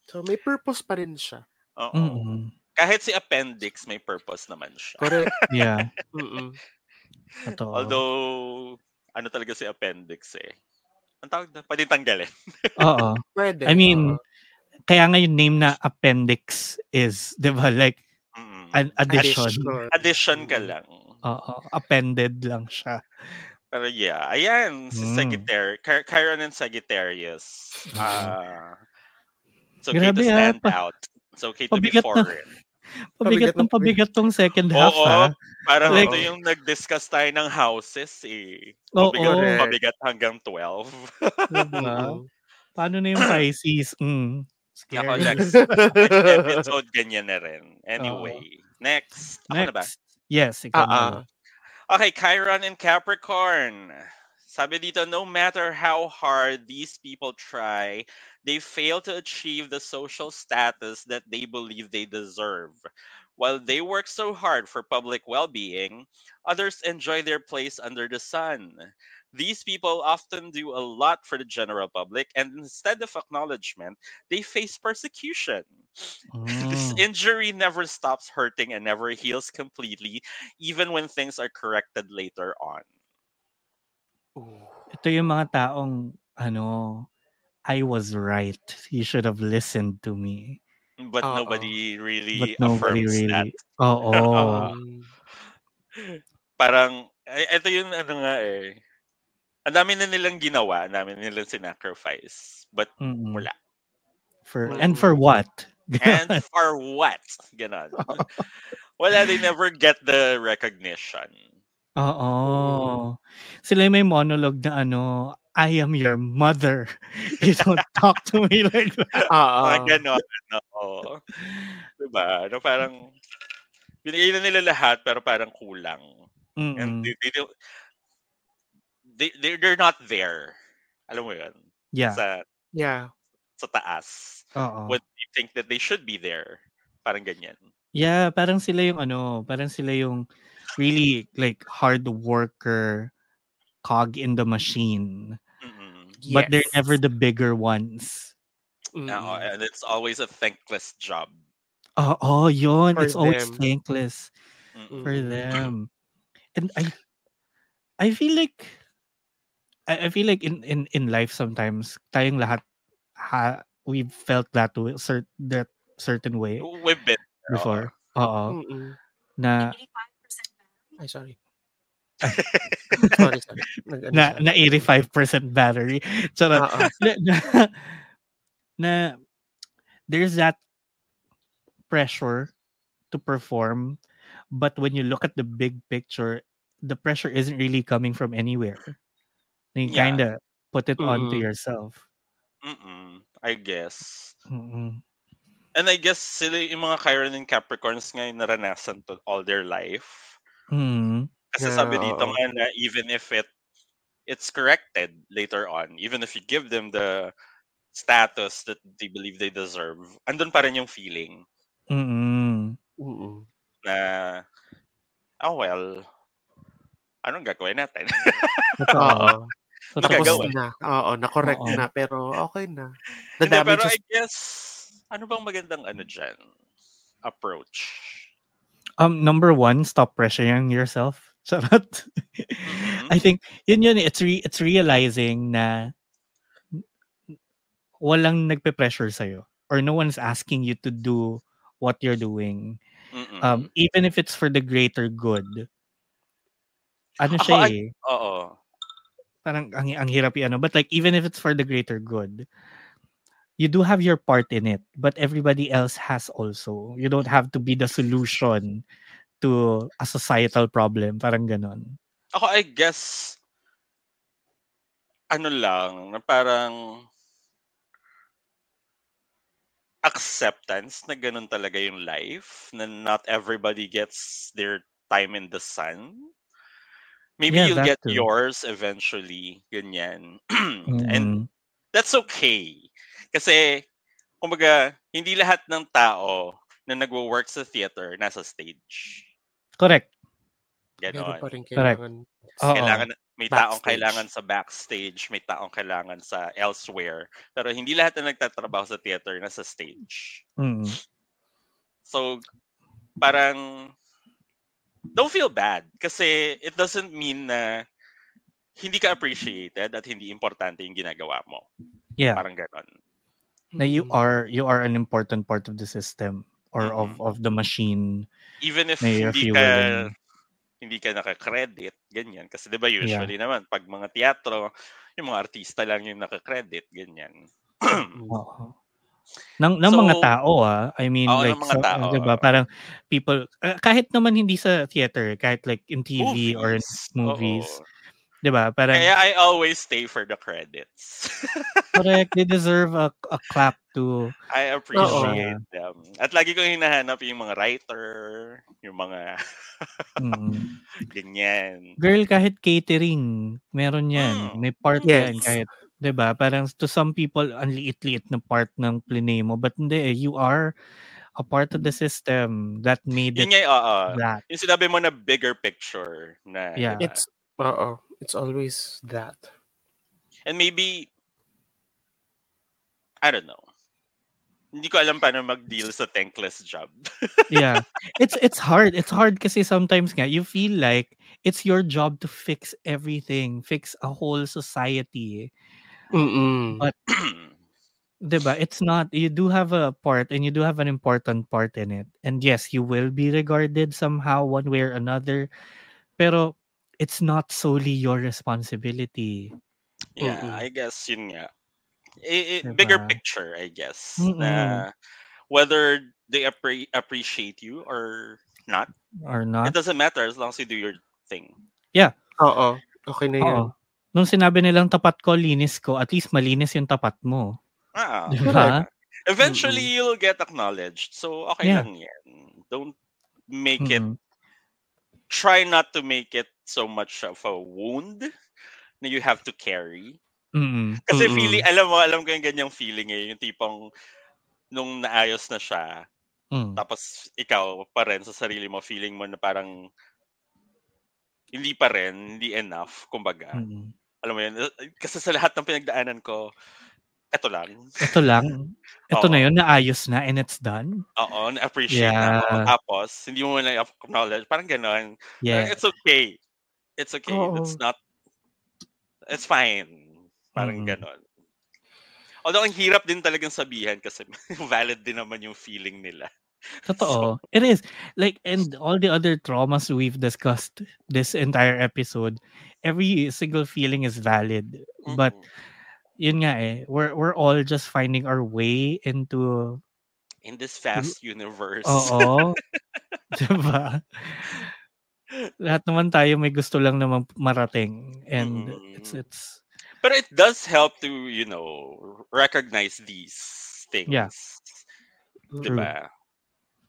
C: So may purpose pa rin siya.
A: oo.
B: Mm-mm.
A: Kahit si appendix may purpose naman siya.
C: Correct.
B: Yeah.
C: Mm-mm.
B: Totoo.
A: Although ano talaga si appendix eh. Ang tawag na, pwede tanggalin.
B: Oo.
C: Pwede.
B: I mean,
C: oo.
B: kaya nga yung name na appendix is, di ba, like,
A: Mm.
B: an addition.
C: Addition.
A: Addition ka lang.
B: Oo. Appended lang siya.
A: Pero yeah, ayan, si
B: Mm.
A: Sagittarius, Ch- Chiron and Sagittarius.
B: Oo.
A: Ah, it's okay
B: Grabe,
A: to
B: ah,
A: stand
B: pa-
A: out. It's okay to be
B: pabigat na-
A: foreign.
B: Pabigat
C: Pabigat
B: ng pabigat tong second half,
A: Oo,
B: ha?
A: parang
C: Like-
A: ito yung nag-discuss tayo ng houses eh.
B: Oo.
A: Pabigat,
C: Correct.
A: pabigat hanggang 12.
B: Diba? Paano na yung Pisces? Mm.
A: Ako,
B: Scary.
A: next episode, ganyan na rin. Anyway, next. Ako na ba?
B: Next. Yes, ikaw
C: Ah, ah.
B: na.
A: Okay, Chiron and Capricorn. Sabi dito, no matter how hard these people try, they fail to achieve the social status that they believe they deserve. While they work so hard for public well being, others enjoy their place under the sun. These people often do a lot for the general public, and instead of acknowledgement, they face persecution. this
B: Mm.
A: injury never stops hurting and never heals completely, even when things are corrected later on.
C: Ooh.
B: Ito yung mga taong, ano, I was right. You should have listened to me.
A: But
C: Oo.
A: nobody really
B: But nobody
A: affirms
B: really.
A: that.
B: Oo.
A: Parang, ito yung ano nga eh. Ang dami na nilang ginawa, ang dami na nilang sinacrifice. But
B: Mm-mm.
A: wala.
B: For, and for what?
A: And for what? Ganon. Wala, they never get the recognition.
B: Oo. Sila yung may monologue na ano, I am your mother. You don't talk to me like that.
C: Oo.
A: Mga ganon. Oo. Diba? No, parang, binigay na nila lahat, pero parang kulang. And
B: Mm-mm.
A: they, they, don't- they, they, they're not there. Alam mo yun?
B: Yeah.
A: Sa,
C: Yeah.
A: sa taas.
B: Oo.
A: What you think that they should be there. Parang ganyan.
B: Yeah, parang sila yung ano, parang sila yung really like hard worker cog in the machine.
A: Mm-mm.
B: But they're never the bigger ones.
C: Mm-mm.
A: And it's always a thankless job.
B: Oh, oh, yun.
C: For
B: It's always thankless
A: Mm-mm.
B: for
C: Mm.
B: them. Mm-hmm. And I I feel like I, I feel like in, in in life sometimes tayong lahat ha, we've felt that way, cert, that certain way
A: We've been there,
B: before. Oo.
C: Mm-mm.
B: Na
C: Ay, sorry. sorry, sorry. Nag- ano
B: na
C: siya.
B: na 85% battery. Charot.
C: Oo.
B: na, na, na there's that pressure to perform but when you look at the big picture the pressure isn't really coming from anywhere you
A: Yeah.
B: kind of put it onto
C: Mm.
B: yourself
A: Mm-mm, I guess.
B: Mm-mm.
A: And I guess sila yung mga Chiron and Capricorns ngayon naranasan to all their life.
B: Mm.
A: Kasi
C: Yeah,
A: sabi dito
C: oo.
A: nga na even if it it's corrected later on, even if you give them the status that they believe they deserve, andun pa rin yung feeling
B: Mm-mm.
C: Mm-mm.
A: na, oh well, anong gagawin natin?
B: Totoo.
C: Oo.
B: Totoo.
C: Tapos
A: Gagawin.
C: na. Oo, na-correct
B: Oo.
C: na. Pero okay na. The
A: Hindi, pero
C: damage
A: I guess, ano bang magandang ano dyan? Approach.
B: Um, number one, stop pressuring yourself. Charot.
A: Mhm.
B: I think yun yun it's re- it's realizing na walang nagpe-pressure sa or no one's asking you to do what you're doing
A: Mm-mm.
B: um even if it's for the greater good ano
A: Ako,
B: siya eh
A: Oo.
B: parang ang, ang hirap i-ano but like even if it's for the greater good you do have your part in it but everybody else has also you don't have to be the solution to a societal problem parang ganon
A: Ako, I guess, ano lang, na parang acceptance na ganun talaga yung life, na not everybody gets their time in the sun. Maybe
B: Yeah,
A: you'll get
B: too.
A: yours eventually, ganyan. And
B: Mm.
A: that's okay. Kasi, kumbaga, hindi lahat ng tao na nagwo-work sa theater nasa stage.
B: correct
C: Meron
A: Ganon.
C: pa rin
B: Correct.
C: kailangan.
B: Oo.
A: kailangan may taong
C: Backstage.
A: kailangan sa backstage, may taong kailangan sa elsewhere. Pero hindi lahat na nagtatrabaho sa theater na sa stage.
B: Mm.
A: So parang don't feel bad kasi it doesn't mean na hindi ka appreciated at hindi importante yung ginagawa mo.
B: yeah
A: Parang ganon.
B: Na you
C: Mm.
B: are you are an important part of the system or of
A: Mhm.
B: of the machine
A: Even if
B: na
A: hindi ka
B: fueling.
A: hindi ka naka-credit, ganyan. Kasi 'di ba usually naman pag mga teatro, yung mga artista lang yung naka-credit, ganyan.
B: Oo. ng ng mga
A: So,
B: tao ah I mean
A: ng
B: like
A: mga
B: sa,
A: tao,
B: 'di ba parang people ah, kahit naman hindi sa theater kahit like in TV or in
A: movies.
B: movies
A: oo.
B: 'Di ba? Parang
A: Kaya I always stay for the credits.
B: correct, they deserve a, a clap too.
A: I appreciate them. At lagi kong hinahanap yung mga writer, yung mga
B: Mm.
A: ganyan.
B: Girl, kahit catering, meron yan.
A: Mm.
B: May part yan
C: Yes.
B: kahit 'di ba? Parang to some people ang liit-liit na part ng plinay mo, but hindi eh, you are a part of the system that made
A: Yun
B: it
A: nga, yung- oo.
B: that.
A: Yung sinabi mo na bigger picture na
B: Yeah.
A: diba?
C: It's uh it's always that.
A: And maybe I don't know. Hindi ko alam paano mag-deal sa thankless job.
B: yeah. It's it's hard. It's hard kasi sometimes nga you feel like it's your job to fix everything, fix a whole society.
C: Mm-mm.
B: But 'di ba? It's not you do have a part and you do have an important part in it. And yes, you will be regarded somehow one way or another. Pero it's not solely your responsibility.
A: yeah,
C: Mm-mm.
A: I guess yun nga. I- I-
B: Diba?
A: bigger picture, I guess.
B: Mm-mm.
A: Na whether they appre- appreciate you or not,
B: Or
A: it
B: not.
A: doesn't matter as long as you do your thing.
C: Oo. Okay na yan.
B: Oo. Nung sinabi nilang tapat ko, linis ko, at least malinis yung tapat mo.
A: Ah,
B: Di ba?
A: eventually you'll get acknowledged. So okay
B: Yeah.
A: lang yan. Don't make it
B: Mm-mm.
A: Try not to make it so much of a wound na you have to carry.
B: Mm-mm.
A: Kasi
C: Mm-mm.
A: feeling, alam mo, alam ko yung ganyang feeling eh, yung tipong nung naayos na siya,
B: Mm.
A: tapos ikaw pa rin sa sarili mo, feeling mo na parang hindi pa rin, hindi enough, kumbaga.
B: Mm-mm.
A: Alam mo yun, eh, kasi sa lahat ng pinagdaanan ko, eto lang.
B: Ito lang. Ito na
A: Oo.
B: yun, naayos na and it's done.
A: Oo, na-appreciate na.
B: Yeah.
A: Tapos, hindi mo na acknowledge. Parang ganon.
B: Yeah.
A: It's okay. It's okay.
C: Oo.
A: It's not, it's fine. Parang
B: Mm.
A: ganon. Although, ang hirap din talagang sabihan kasi valid din naman yung feeling nila.
B: Totoo. It is. Like, and all the other traumas we've discussed this entire episode, every single feeling is valid. But,
A: Mm-mm.
B: Yun nga eh, we're, we're all just finding our way into,
A: in this fast universe.
B: oo. diba? Lahat naman tayo may gusto lang naman marating. And it's,
A: Mm.
B: it's,
A: But it does help to, you know, recognize these things.
B: Yeah.
A: Diba?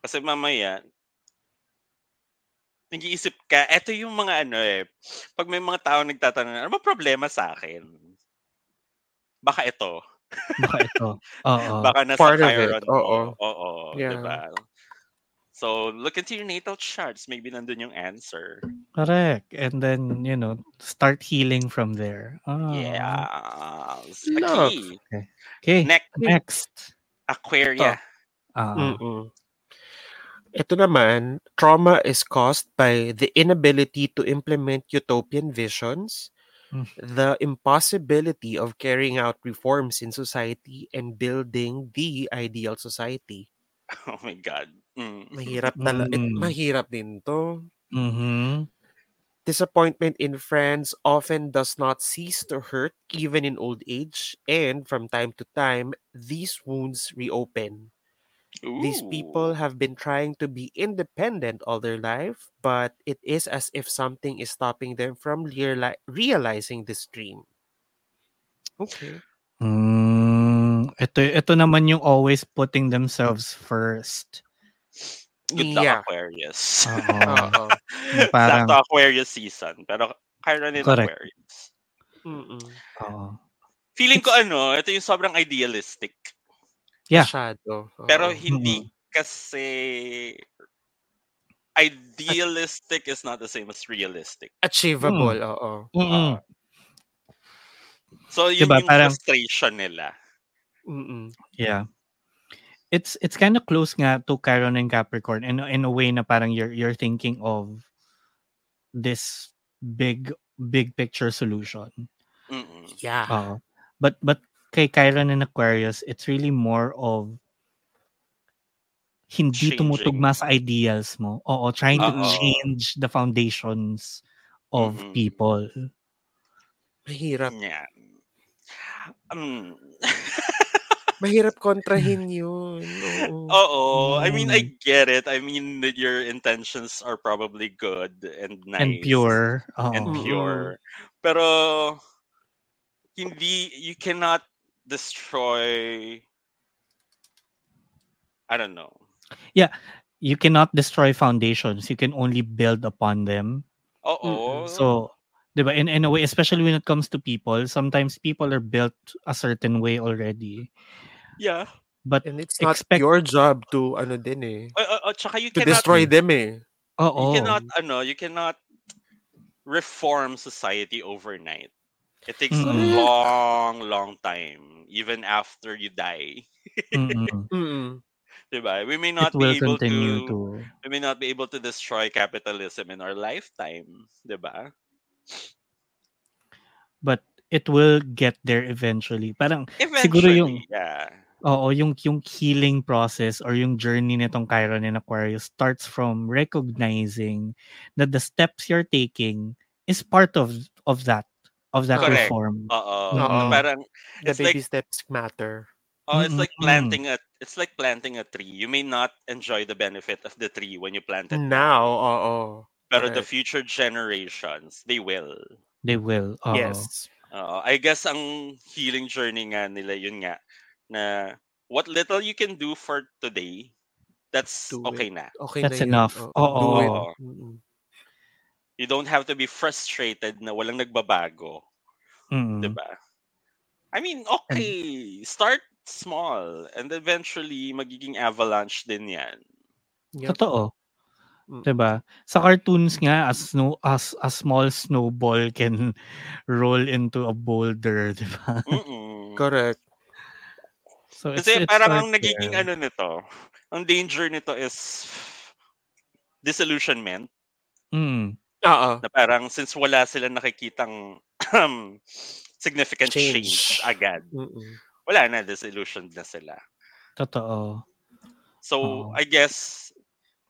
A: Kasi mamaya, nag-iisip ka, eto yung mga ano eh, pag may mga tao nagtatanong, ano ba problema sa akin? Baka ito.
B: baka ito. Oo.
A: Baka nasa
C: Part
A: Chiron
C: oo.
A: Oo.
C: Yeah.
A: Diba? So, look into your natal charts. Maybe nandun yung answer.
B: Correct. And then, you know, start healing from there. Ah.
A: Yeah. Aki.
B: Okay.
A: Next,
B: Next.
A: Aquaria.
C: Mm-mm. Ito naman, trauma is caused by the inability to implement utopian visions,
B: Mm.
C: The impossibility of carrying out reforms in society and building the ideal society.
A: Oh my God. Mm.
C: Mahirap tala- it-
B: Mm.
C: mahirap din to.
B: Mhm.
C: Disappointment in friends often does not cease to hurt even in old age, and from time to time, these wounds reopen. These people
A: Ooh.
C: have been trying to be independent all their life, but it is as if something is stopping them from reali- realizing this dream. Okay.
B: Mm, ito ito naman yung always putting themselves first.
A: Good luck,
C: Yeah.
A: Aquarius.
B: Oo.
C: Oo.
B: Yung parang
A: Sakto Aquarius season. Pero Chiron in
B: Correct.
A: Aquarius.
C: Mm-mm.
B: oo.
A: Feeling ko ano, ito yung sobrang idealistic.
B: Yeah.
C: Masyado.
A: Pero
C: Oo.
A: hindi kasi idealistic is not the same as realistic.
C: achievable. Oo.
B: Mm-mm.
A: Ah. so yun
B: Diba,
A: yung
B: parang-
A: frustration nila.
C: Mm-mm.
B: Yeah. It's it's kind of close nga to Chiron and Capricorn in in a way na parang you're you're thinking of this big big picture solution.
A: Mm-mm.
C: Yeah.
B: Oo. But but kay Chiron and Aquarius, it's really more of hindi
A: Changing.
B: tumutugma sa ideals mo. Oo, trying to
A: Oo.
B: change the foundations of
A: Mhm.
B: people.
C: Mahirap.
A: Yeah. Um,
C: Mahirap kontrahin yun. Oo.
A: Oo. I mean, I
B: Mm.
A: get it. I mean, that your intentions are probably good and nice.
B: And pure. Oo.
A: and pure. Pero hindi you cannot destroy I don't know.
B: Yeah, you cannot destroy foundations. You can only build upon them.
A: oh
B: So, ba? In in a way, especially when it comes to people, sometimes people are built a certain way already.
A: yeah.
B: But
C: And it's not
B: Expect-
C: your job to ano din eh.
A: Uh, uh, tsaka you
C: To
A: cannot
C: destroy them eh.
B: oo.
A: you cannot ano, you cannot reform society overnight. It takes a
B: Mm-mm.
A: long, long time, even after you die. Diba? We may not
B: It
A: be able
B: continue
A: to,
B: to
A: we may not be able to destroy capitalism in our lifetime. Diba?
B: but it will get there eventually. Parang
A: Eventually,
B: Siguro yung-
A: yeah.
B: Oo, yung yung healing process or yung journey nitong Chiron and Aquarius starts from recognizing that the steps you're taking is part of of that of that
A: Correct.
B: reform.
A: Oo. Mm-hmm.
C: Oo.
A: Parang
C: The
A: It's like-
C: baby steps matter.
A: Oh, it's like
B: Mm-mm.
A: planting a it's like planting a tree. You may not enjoy the benefit of the tree when you plant it,
C: Now, oo.
A: but the
C: correct.
A: future generations, they will.
B: They will. Oo.
C: Yes.
A: Oo. I guess ang healing journey nga nila yun nga na what little you can do for today, that's
C: Do
A: okay na.
C: Okay
B: That's
C: na yun.
B: enough.
C: Oo.
B: Oo.
C: Do it. Mm-mm.
A: You don't have to be frustrated na walang nagbabago,
B: Mm.
A: 'di ba? I mean, okay, start small and eventually magiging avalanche din 'yan.
C: Yep.
B: Totoo.
C: Mm.
B: 'Di ba? Sa cartoons nga as snow as a small snowball can roll into a boulder, 'di ba?
A: Mm-mm.
C: Correct.
B: So it's,
A: Kasi
B: it
A: parang ang nagiging
B: there.
A: ano nito, ang danger nito is disillusionment
C: Oo.
A: Na parang since wala silang nakikitang significant change.
C: Change.
A: agad,
C: Mm-mm.
A: wala na, disillusioned na sila.
B: Totoo.
A: So,
B: Oo.
A: I guess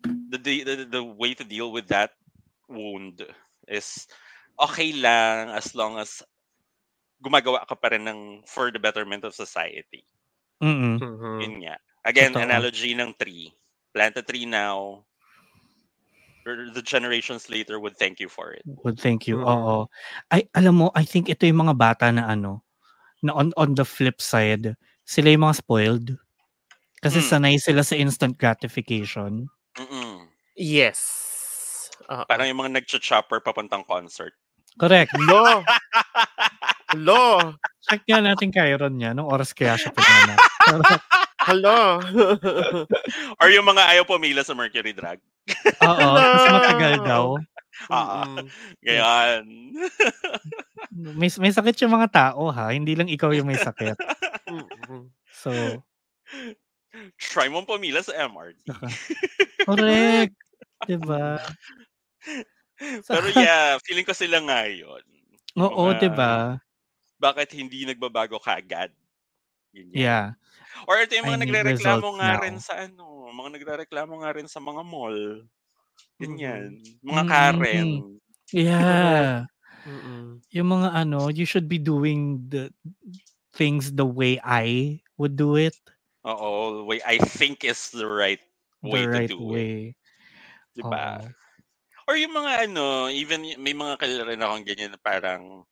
A: the, the the the way to deal with that wound is okay lang as long as gumagawa ka pa rin ng for the betterment of society.
B: Mm.
C: Mhm.
A: Yun nga. Again,
B: Totoo.
A: analogy ng tree. Plant a tree now. Or The generations later would thank you for it.
B: Would thank you.
C: Mm.
B: Oo. Ay alam mo, I think ito yung mga bata na ano na on on the flip side, sila yung mga spoiled. Kasi
A: Mm.
B: sanay sila sa instant gratification.
A: Mm-mm.
C: Yes. Oo.
A: Parang yung mga nag-chopper papuntang concert.
B: Correct.
C: Lo! Lo!
B: Check nga natin Chiron niya. Nung oras kaya siya pinanap.
C: Hello!
A: Or yung mga ayaw pumila sa Mercury Drag.
B: Oo. Kasi matagal daw.
A: Ah. Ganyan.
B: May, may sakit yung mga tao ha. Hindi lang ikaw yung may sakit. So,
A: Try mong pumila sa MRT.
B: correct. Diba?
A: Pero yeah, feeling ko sila ngayon.
B: Oo,
A: Mga-
B: diba?
A: Bakit hindi nagbabago kaagad? Ganyan.
B: Yeah.
A: Or ito yung
B: I
A: mga
B: need
A: nagre-reklamo nga
B: now.
A: rin sa ano, mga nagre-reklamo nga rin sa mga mall. Ganyan.
B: Mm-hmm.
A: Mga
B: Mm,
A: Karen.
B: Yeah.
C: Mm-mm.
B: Yung mga ano, you should be doing the things the way I would do it.
A: Oo, way I think is the right way
B: the right
A: to do it.
B: way.
A: Diba?
B: Oo.
A: Or yung mga ano, even may mga kilala rin akong ganyan na parang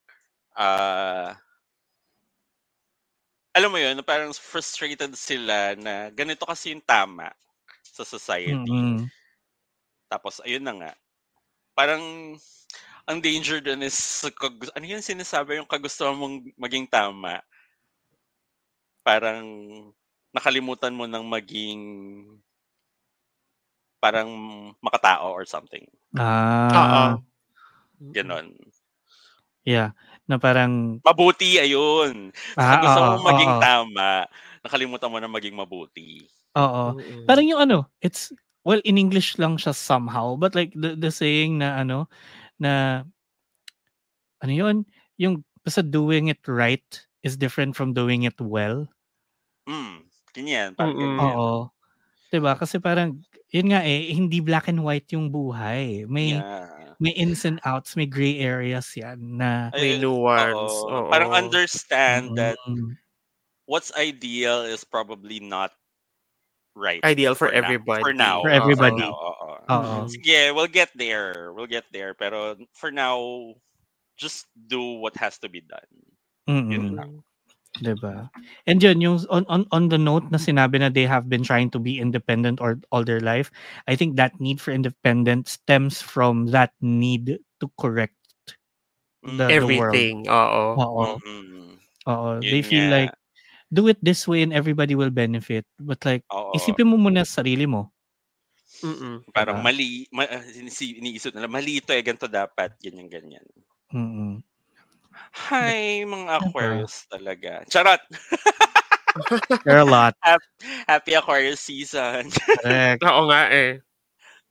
A: ah alam mo yun, parang frustrated sila na ganito kasi yung tama sa society.
B: Mm-mm.
A: Tapos, ayun na nga. Parang, ang danger dun is, kag- ano yun sinasabi yung kagustuhan mong maging tama? Parang, nakalimutan mo ng maging, parang makatao or something.
B: Ah,
A: Ganon.
B: yeah. Na parang,
A: Mabuti, ayun.
B: ah,
A: Sa gusto
B: oo,
A: mong maging
B: oo,
A: tama, nakalimutan mo na maging mabuti.
B: oo.
C: Mm-mm.
B: Parang yung ano, it's, well, in English lang siya somehow, but like the, the saying na ano, na, ano yun, yung basta doing it right is different from doing it well.
A: Mm, ganyan. Parang
C: Mm-mm.
A: ganyan.
B: Oo. 'Di ba? Kasi parang yun nga eh hindi black and white yung buhay. May
A: Yeah.
B: May ins and outs, may gray areas 'yan na
C: May nuance.
A: oo.
C: oo.
A: Parang understand that
B: Mm,
A: what's ideal is probably not right.
C: Ideal for,
A: now-
C: everybody.
A: For now.
B: For everybody.
A: now, oo.
B: Oo.
C: Mhm.
A: Sige, we'll get there. We'll get there. Pero for now, just do what has to be done.
B: Mm-mm.
A: Yun lang.
B: Diba? And yun, yung on, on, on the note na sinabi na they have been trying to be independent or all their life, I think that need for independence stems from that need to correct
A: Mm.
B: the, the world.
C: Everything. Oo.
B: Oo.
A: Yun
B: They feel
A: nga.
B: like, do it this way and everybody will benefit. But like,
A: Oo.
B: isipin mo muna sa sarili mo.
C: Mm-mm.
A: Parang
B: Diba?
A: mali, ma, ah, iniisip nila, mali ito eh, ganito dapat, ganyan, ganyan.
B: Mm-mm.
A: Hi, mga Aquarius talaga. Charot!
B: There are a lot.
A: Happy Aquarius season.
B: Correct.
C: Oo nga eh.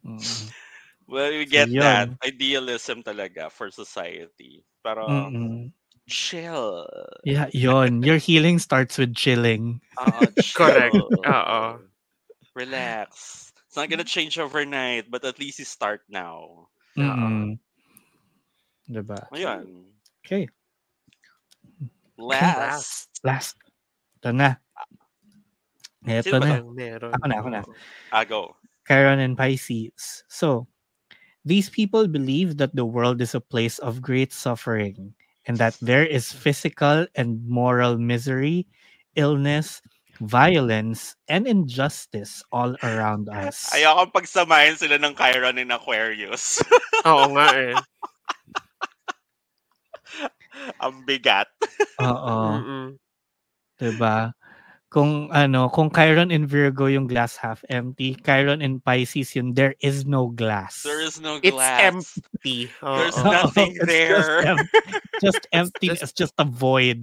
B: Mm-mm.
A: well, we get
B: yun.
A: that. Idealism talaga for society. Pero,
B: Mm-mm.
A: chill.
B: Yeah, yon. Your healing starts with chilling.
A: Oo,
C: Correct.
A: chill.
C: Oo.
A: Relax. It's not gonna change overnight, but at least you start now.
B: Mm-mm. Diba?
A: Ayun.
B: Okay.
A: Last.
B: Last. Ito na. Ito
A: Sino
B: na.
C: Meron.
B: Ako na, ako na.
A: Ah, go.
B: Chiron and Pisces. So, these people believe that the world is a place of great suffering and that there is physical and moral misery, illness, violence, and injustice all around us.
A: Ayoko pagsamahin sila ng Chiron and Aquarius.
C: Oo nga eh.
A: Ang bigat.
B: Oo.
C: Mm-mm.
B: Diba? Kung ano, kung Chiron in Virgo yung glass half empty, Chiron in Pisces yun, there is no glass.
A: There is no glass.
C: It's
A: glass.
C: empty. Oo.
A: There's
B: Oo,
A: nothing
B: it's
A: there.
B: Just, em- just empty.
C: just-
B: It's just a void.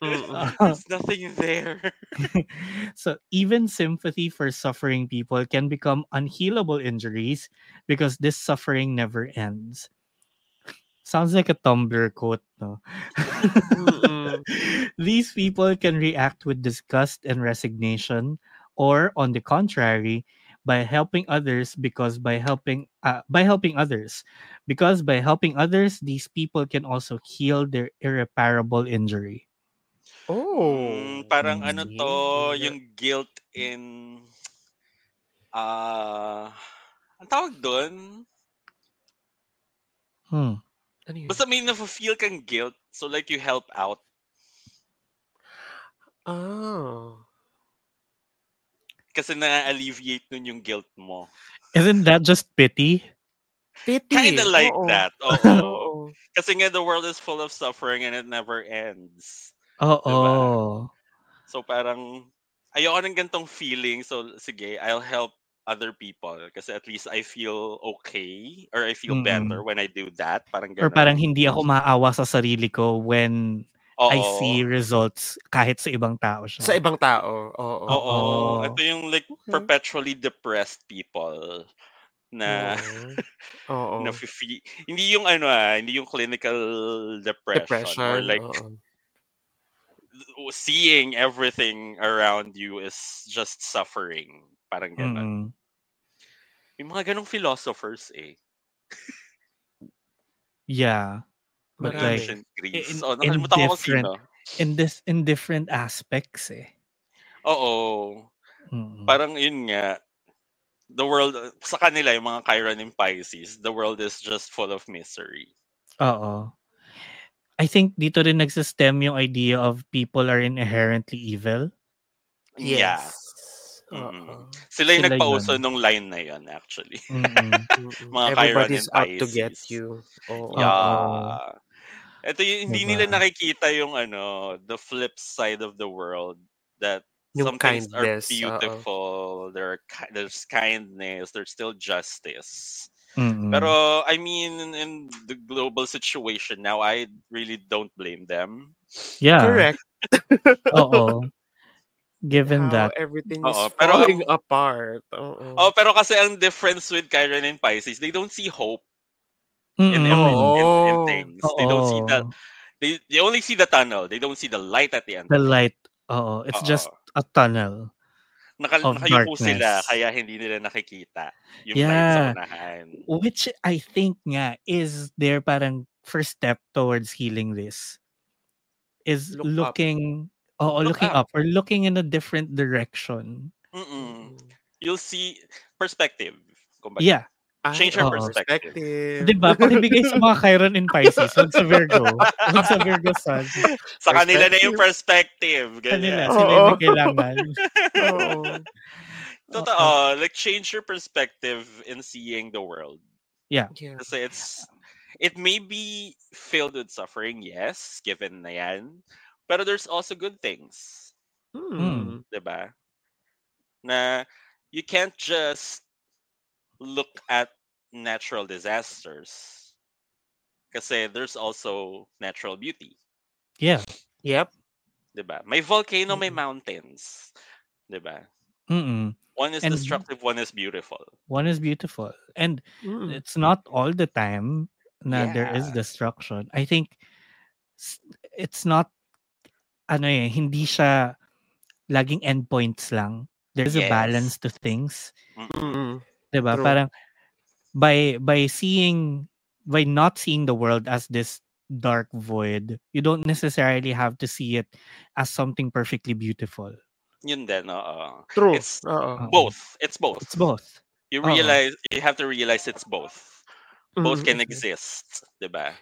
A: There's nothing there.
B: so even sympathy for suffering people can become unhealable injuries because this suffering never ends. Sounds like a Tumblr quote, no? These people can react with disgust and resignation, or on the contrary, by helping others because by helping uh, by helping others because by helping others these people can also heal their irreparable injury
C: Oh.
A: Mm, parang ano to,
C: Yeah.
A: yung guilt in ah ang tawag doon?
B: hmm.
C: Ano yun?
A: Basta may na-feel kang guilt. So like you help out.
C: Ah.
A: Kasi na-alleviate nun yung guilt mo.
B: isn't that just pity
C: Pity.
A: Kinda like
C: Oo.
A: that. Oo.
C: Oo.
A: Kasi nga the world is full of suffering and it never ends.
B: oh
A: So parang ayoko ng gantong feeling. So sige, I'll help other people kasi at least I feel okay or I feel
B: Mm-mm.
A: better when I do that. Parang
B: or
A: ganun.
B: parang hindi ako maawa sa sarili ko when I
A: Oo.
B: see results kahit sa ibang tao siya.
C: Sa ibang tao. Oo.
A: Oo.
B: Oo.
A: Ito yung like
C: Okay.
A: perpetually depressed people na
C: Oo.
A: na fi- hindi yung ano ah, hindi yung clinical depression,
C: Depression.
A: or like
C: oo.
A: seeing everything around you is just suffering. Parang ganun.
B: Mm-mm.
A: May mga ganong philosophers eh.
B: Yeah. But
C: Marami.
B: like
A: Ancient Greece.
B: in-
A: oh,
B: in
A: nakalimutan ko kung
B: different-
A: sino.
B: in this in different aspects eh.
A: Oo.
B: Mm-mm.
A: Parang yun nga. The world, sa kanila, yung mga Chiron and Pisces, the world is just full of misery.
B: Oo. I think dito rin nagsistem yung idea of people are inherently evil.
A: Yeah.
C: Yes.
A: Mm.
C: Oo.
A: Sila yung
B: Sila
A: nagpauso
B: yun.
A: nung line na yun, actually.
B: Mm-mm.
A: Mga Chiron
C: Everybody's
A: and
C: out to get you. Oo.
A: Yeah. Ito yung hindi nila
B: Diba?
A: nakikita yung ano, the flip side of the world that
C: Yung
A: some things are
C: kindness,
A: beautiful, there are, ki- there's kindness, there's still justice.
B: Mm-mm.
A: Pero I mean in, in the global situation now, I really don't blame them.
B: yeah.
C: Correct.
B: Oo. Given
C: How
B: that.
C: everything is
A: pero-
C: falling apart. Oo.
A: Oh, pero kasi ang difference with Chiron and Pisces, they don't see hope in,
B: Mm-mm.
A: every, in, in
C: Oo.
A: things. They don't see the they, they only see the tunnel. They don't see the light at the end.
B: the light. Oo. It's
A: Oo.
B: just a tunnel.
A: Naka,
B: of
A: nakayupo sila
B: darkness.
A: kaya hindi nila nakikita yung light sa
B: Yeah.
A: unahan.
B: Which I think nga is their parang first step towards healing this. Is
C: Look up.
B: Looking oo,
A: Look
B: looking
A: up.
B: up. or looking in a different direction.
A: Mm-mm. You'll see perspective. Kumbaga.
B: Yeah.
A: Change ah, your
B: Oo.
A: perspective.
B: Di ba? Pakibigay sa mga Chiron in Pisces. Huwag sa Virgo. Huwag sa Virgo Sun.
A: Sa kanila na yung perspective.
B: Kanila,
A: Ganyan.
B: sila
C: Oo.
B: yung may kailangan.
C: Oo.
A: Totoo. Like, change your perspective in seeing the world.
C: Yeah.
A: Kasi it's, it may be filled with suffering, yes, given na yan. Pero there's also good things.
C: Hmm.
A: Diba? Na you can't just look at natural disasters. Kasi there's also natural beauty.
B: Yeah.
C: Yep.
A: Diba? May volcano, may mountains. Diba?
B: Mm-mm.
A: One is
B: And-
A: destructive, one is beautiful.
B: One is beautiful. And
C: Mm.
B: it's not all the time na there is destruction. I think it's not ano eh, hindi siya laging endpoints lang. There's a balance to things.
C: Mm-mm.
B: 'Di ba? Parang by by seeing by not seeing the world as this dark void, you don't necessarily have to see it as something perfectly beautiful.
A: Yun din, oo.
C: True.
A: It's
C: Oo.
A: both. It's both.
B: It's both.
A: You
B: Oo.
A: realize, you have to realize it's both. Both
C: Mm,
A: can exist. Diba?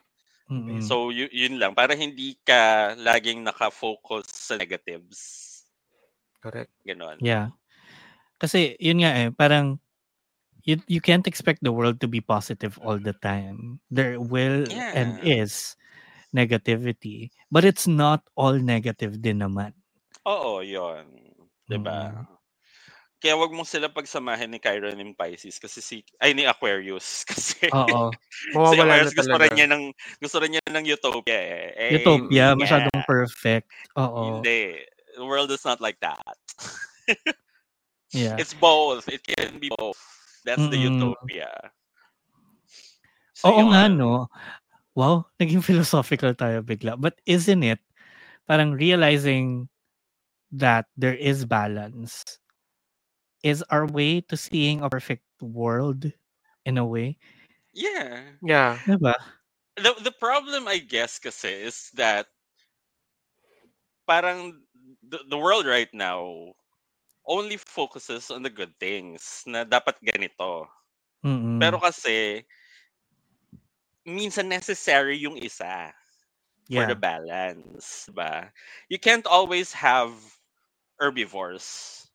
B: Mm-mm.
A: So, y- yun lang. Para hindi ka laging nakafocus sa negatives.
C: Correct.
A: Ganon.
B: Yeah. Kasi yun nga eh, parang you, you can't expect the world to be positive all the time. There will and
A: Yeah.
B: is negativity. But it's not all negative din naman.
A: Oo, yun. Diba?
B: Mm.
A: Kaya wag mo sila pagsamahin ni Chiron and Pisces kasi si ay ni Aquarius kasi
B: Oo.
A: si Aquarius gusto rin niya ng gusto rin niya ng utopia eh. eh
B: Utopia,
A: hindi
B: masyadong
A: nga.
B: perfect. Oo.
A: Hindi. The world is not like that.
B: Yeah.
A: It's both. It can be both. That's the
B: Mm-mm.
A: utopia. So,
B: Oo nga,
A: yun.
B: no? Wow, naging philosophical tayo bigla. But isn't it, parang realizing that there is balance is our way to seeing a perfect world in a way.
A: Yeah.
C: Yeah.
B: Diba?
A: The, the problem, I guess, kasi is that parang the, the world right now only focuses on the good things na dapat ganito.
B: Mm-mm.
A: Pero kasi, minsan necessary yung isa for
B: yeah.
A: the balance. Ba? You can't always have herbivores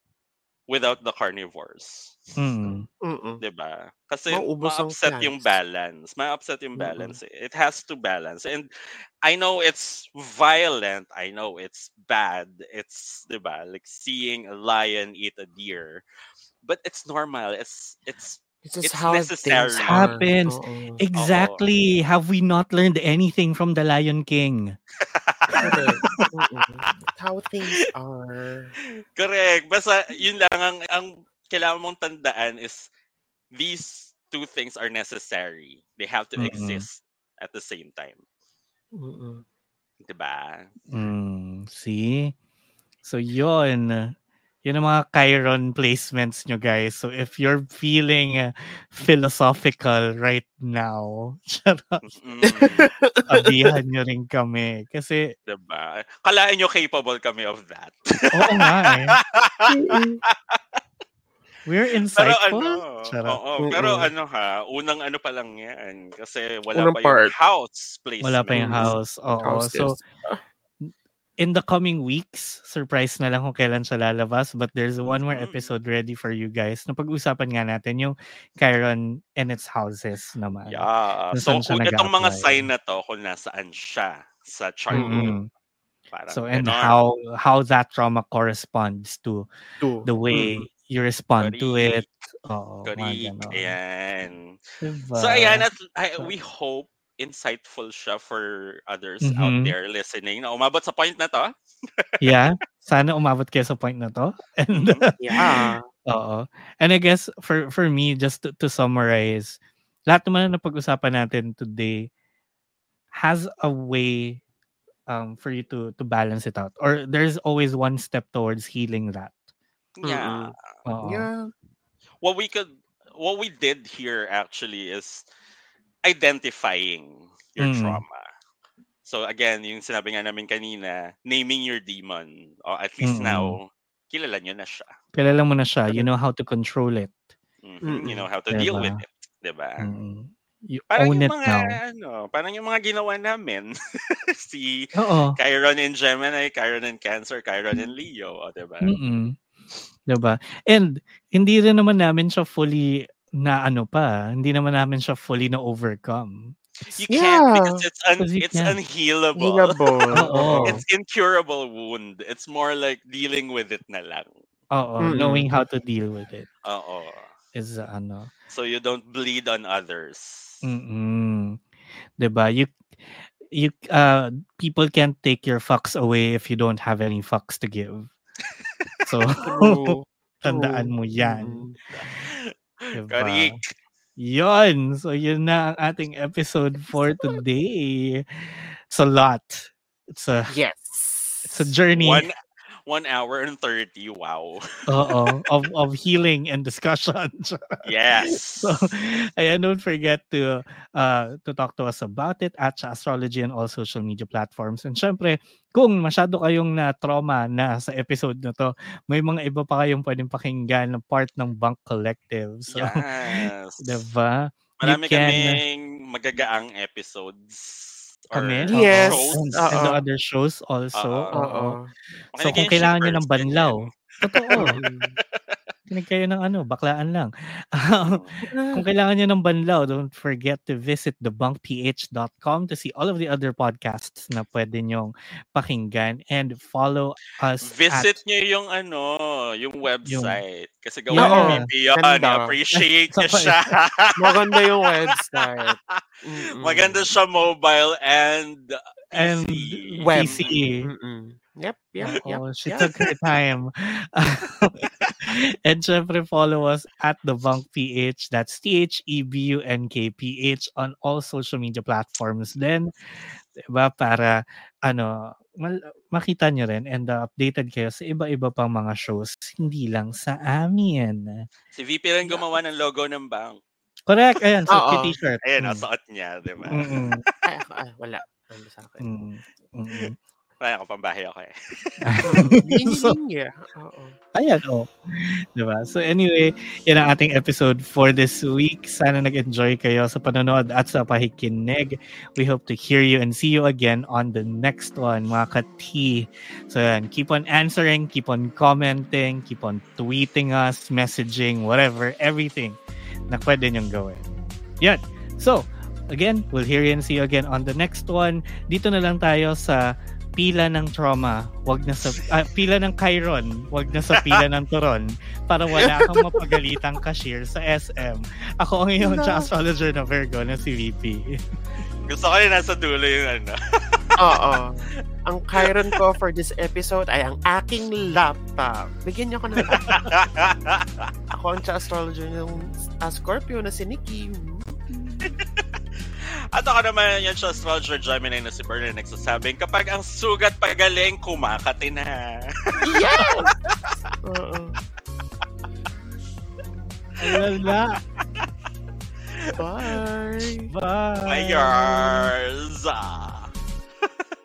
A: without the carnivores.
B: Mm.
C: Mm-mm.
A: 'di ba? Kasi
C: Mauubos ang
A: ma-upset yung balance. Ma-upset yung
C: Mm-mm.
A: balance. eh. It has to balance. And I know it's violent. I know it's bad. It's 'di ba? Like seeing a lion eat a deer. But it's normal. It's it's
C: It's just
A: It's
C: how
A: necessary.
C: things
B: happens.
C: Oo.
B: Exactly. Have we not learned anything from The Lion King?
C: How things are.
A: correct. Basta yun lang ang ang kailangan mong tandaan is these two things are necessary. They have to
B: Mm-mm.
A: exist at the same time.
C: Mm-mm.
A: 'Di ba?
B: Mm, see? So yun. Yun ang mga Chiron placements nyo guys. So if you're feeling uh, philosophical right now, sabihan nyo rin kami. Kasi,
A: Diba? Kalain nyo capable kami of that.
B: oo nga eh. We're
A: Pero
B: insightful.
A: ano,
B: Charot.
A: oo, pero
C: Mm-mm.
A: ano ha, unang ano pa lang yan. Kasi wala
C: Unang
A: pa yung
C: part.
A: house placement.
B: Wala pa yung house. Oo.
C: Houses.
B: So, in the coming weeks, surprise na lang kung kailan siya lalabas. But there's one more
A: Mhm.
B: episode ready for you guys. Na pag-usapan nga natin yung Chiron and its houses naman.
A: Yeah. So, kung itong mga sign na to, kung nasaan siya sa chart. Parang
B: So and
A: ganon.
B: how how that trauma corresponds to
C: Two.
B: the way
A: Mm.
B: you respond to
A: Correct.
B: it. Oo,
A: Correct. Ayan.
B: Diba?
A: So, ayan. At, I, we hope insightful siya for others out
B: Mhm.
A: there listening na umabot sa point na to.
B: Yeah. Sana umabot kayo sa point na to. And
A: Mhm.
C: Yeah.
B: Oo. And I guess for for me just to, to summarize, lahat naman na pag-usapan natin today has a way um for you to to balance it out or there's always one step towards healing that.
A: Yeah.
B: Oo.
C: Yeah.
A: what we could what we did here actually is identifying your
B: Mm.
A: trauma. So again, yung sinabi nga namin kanina, naming your demon. Or at least
B: Mm-mm.
A: now, kilala nyo na siya.
B: Kilala mo na siya, you know how to control it.
A: Mhm, You know how to deal with it. 'Diba?
B: Mm. You
A: Parang
B: own
A: yung
B: it
A: mga
B: now.
A: ano, parang yung mga ginawa namin. si
B: Oo.
A: Chiron in Gemini, Chiron in Cancer, Chiron in Leo, o 'di ba?
B: Mm. 'Di ba? And hindi rin naman namin siya fully na ano pa, hindi naman namin siya fully na overcome.
A: You can't
C: Yeah.
A: because it's un-
B: Because
A: it's
B: can't.
A: unhealable.
C: Healable.
B: Oo.
A: It's incurable wound. It's more like dealing with it na lang.
B: Oo,
C: Mm.
B: knowing how to deal with it
A: Oo.
B: is uh, ano.
A: So you don't bleed on others.
B: Mm. 'Di ba? You you uh people can't take your fucks away if you don't have any fucks to give. So
C: True.
B: tandaan
C: True.
B: mo 'yan.
A: Mm.
B: Diba?
A: Correct.
B: Yon. So yun na ang ating episode for today. It's a lot. It's a
C: Yes.
B: it's a journey.
A: One one hour and 30. Wow.
B: Oo, of of healing and discussion.
A: Yes.
B: so, ayan, don't forget to uh, to talk to us about it at sa Astrology and all social media platforms. And syempre, kung masyado kayong na-trauma na sa episode na to, may mga iba pa kayong pwedeng pakinggan na part ng Bunk Collective. So,
A: yes.
B: diba?
A: Marami
B: can-
A: kaming magagaang episodes. Or
B: Kami?
C: Yes.
A: Shows.
B: And, and the other shows also.
A: Oo.
B: Oo. So, kung kailangan nyo ng banlaw. Totoo. Kinig kayo ng ano, baklaan lang. Kung kailangan nyo ng banlaw, don't forget to visit thebunkph.com to see all of the other podcasts na pwede nyong pakinggan and follow us
A: Visit
B: at
A: nyo yung ano, yung website. Kasi
B: Yeah.
A: gawa ni. VP yun.
C: Ganda.
A: I-appreciate
B: Sa
A: niya siya.
C: Maganda yung website. Mm-mm.
A: Maganda siya mobile and
B: and
A: PC.
C: Web.
B: PC.
C: Mm-mm. Yep, yep, yep.
B: Oo, she
C: yep.
B: took her time. and syempre follow us at the Bunk PH. That's E T-H-E-B-U-N-K-P-H on all social media platforms then. Diba? Para ano, mal- makita nyo rin and uh, updated kayo sa iba-iba pang mga shows. Hindi lang sa amin.
A: Si VP rin gumawa ng logo ng bank.
B: Correct. Ayan, so
C: Oo.
B: t-shirt.
A: Ayan,
B: Mm.
A: nasuot niya, di ba?
B: Mm-mm.
C: Ay, ako, ay, wala. Ano sa akin?
B: Mm.
A: Kaya ako pambahay ako eh.
B: so. Ayan, oh. Diba? So anyway, yan ang ating episode for this week. Sana nag-enjoy kayo sa panonood at sa pakikinig. We hope to hear you and see you again on the next one, mga ka-T. So yan, keep on answering, keep on commenting, keep on tweeting us, messaging, whatever, everything na pwede nyong gawin. Yan. So, again, we'll hear you and see you again on the next one. Dito na lang tayo sa pila ng trauma, wag na sa ah, pila ng Chiron, wag na sa pila ng Turon para wala kang mapagalitang cashier sa SM. Ako ang iyong
C: No.
B: astrologer na Virgo na si VP.
A: Gusto ko rin nasa dulo yung ano.
C: Oo. Ang Chiron ko for this episode ay ang aking laptop. Bigyan niyo ako ng laptop. Ako ang astrologer ng uh, Scorpio na si Nikki.
A: At ako naman yung astrologer Gemini na si Bernard nagsasabing kapag ang sugat pagaling, kumakati na.
C: Yes! Oo.
B: Wala.
C: Bye!
B: Bye.
A: Bye, yours!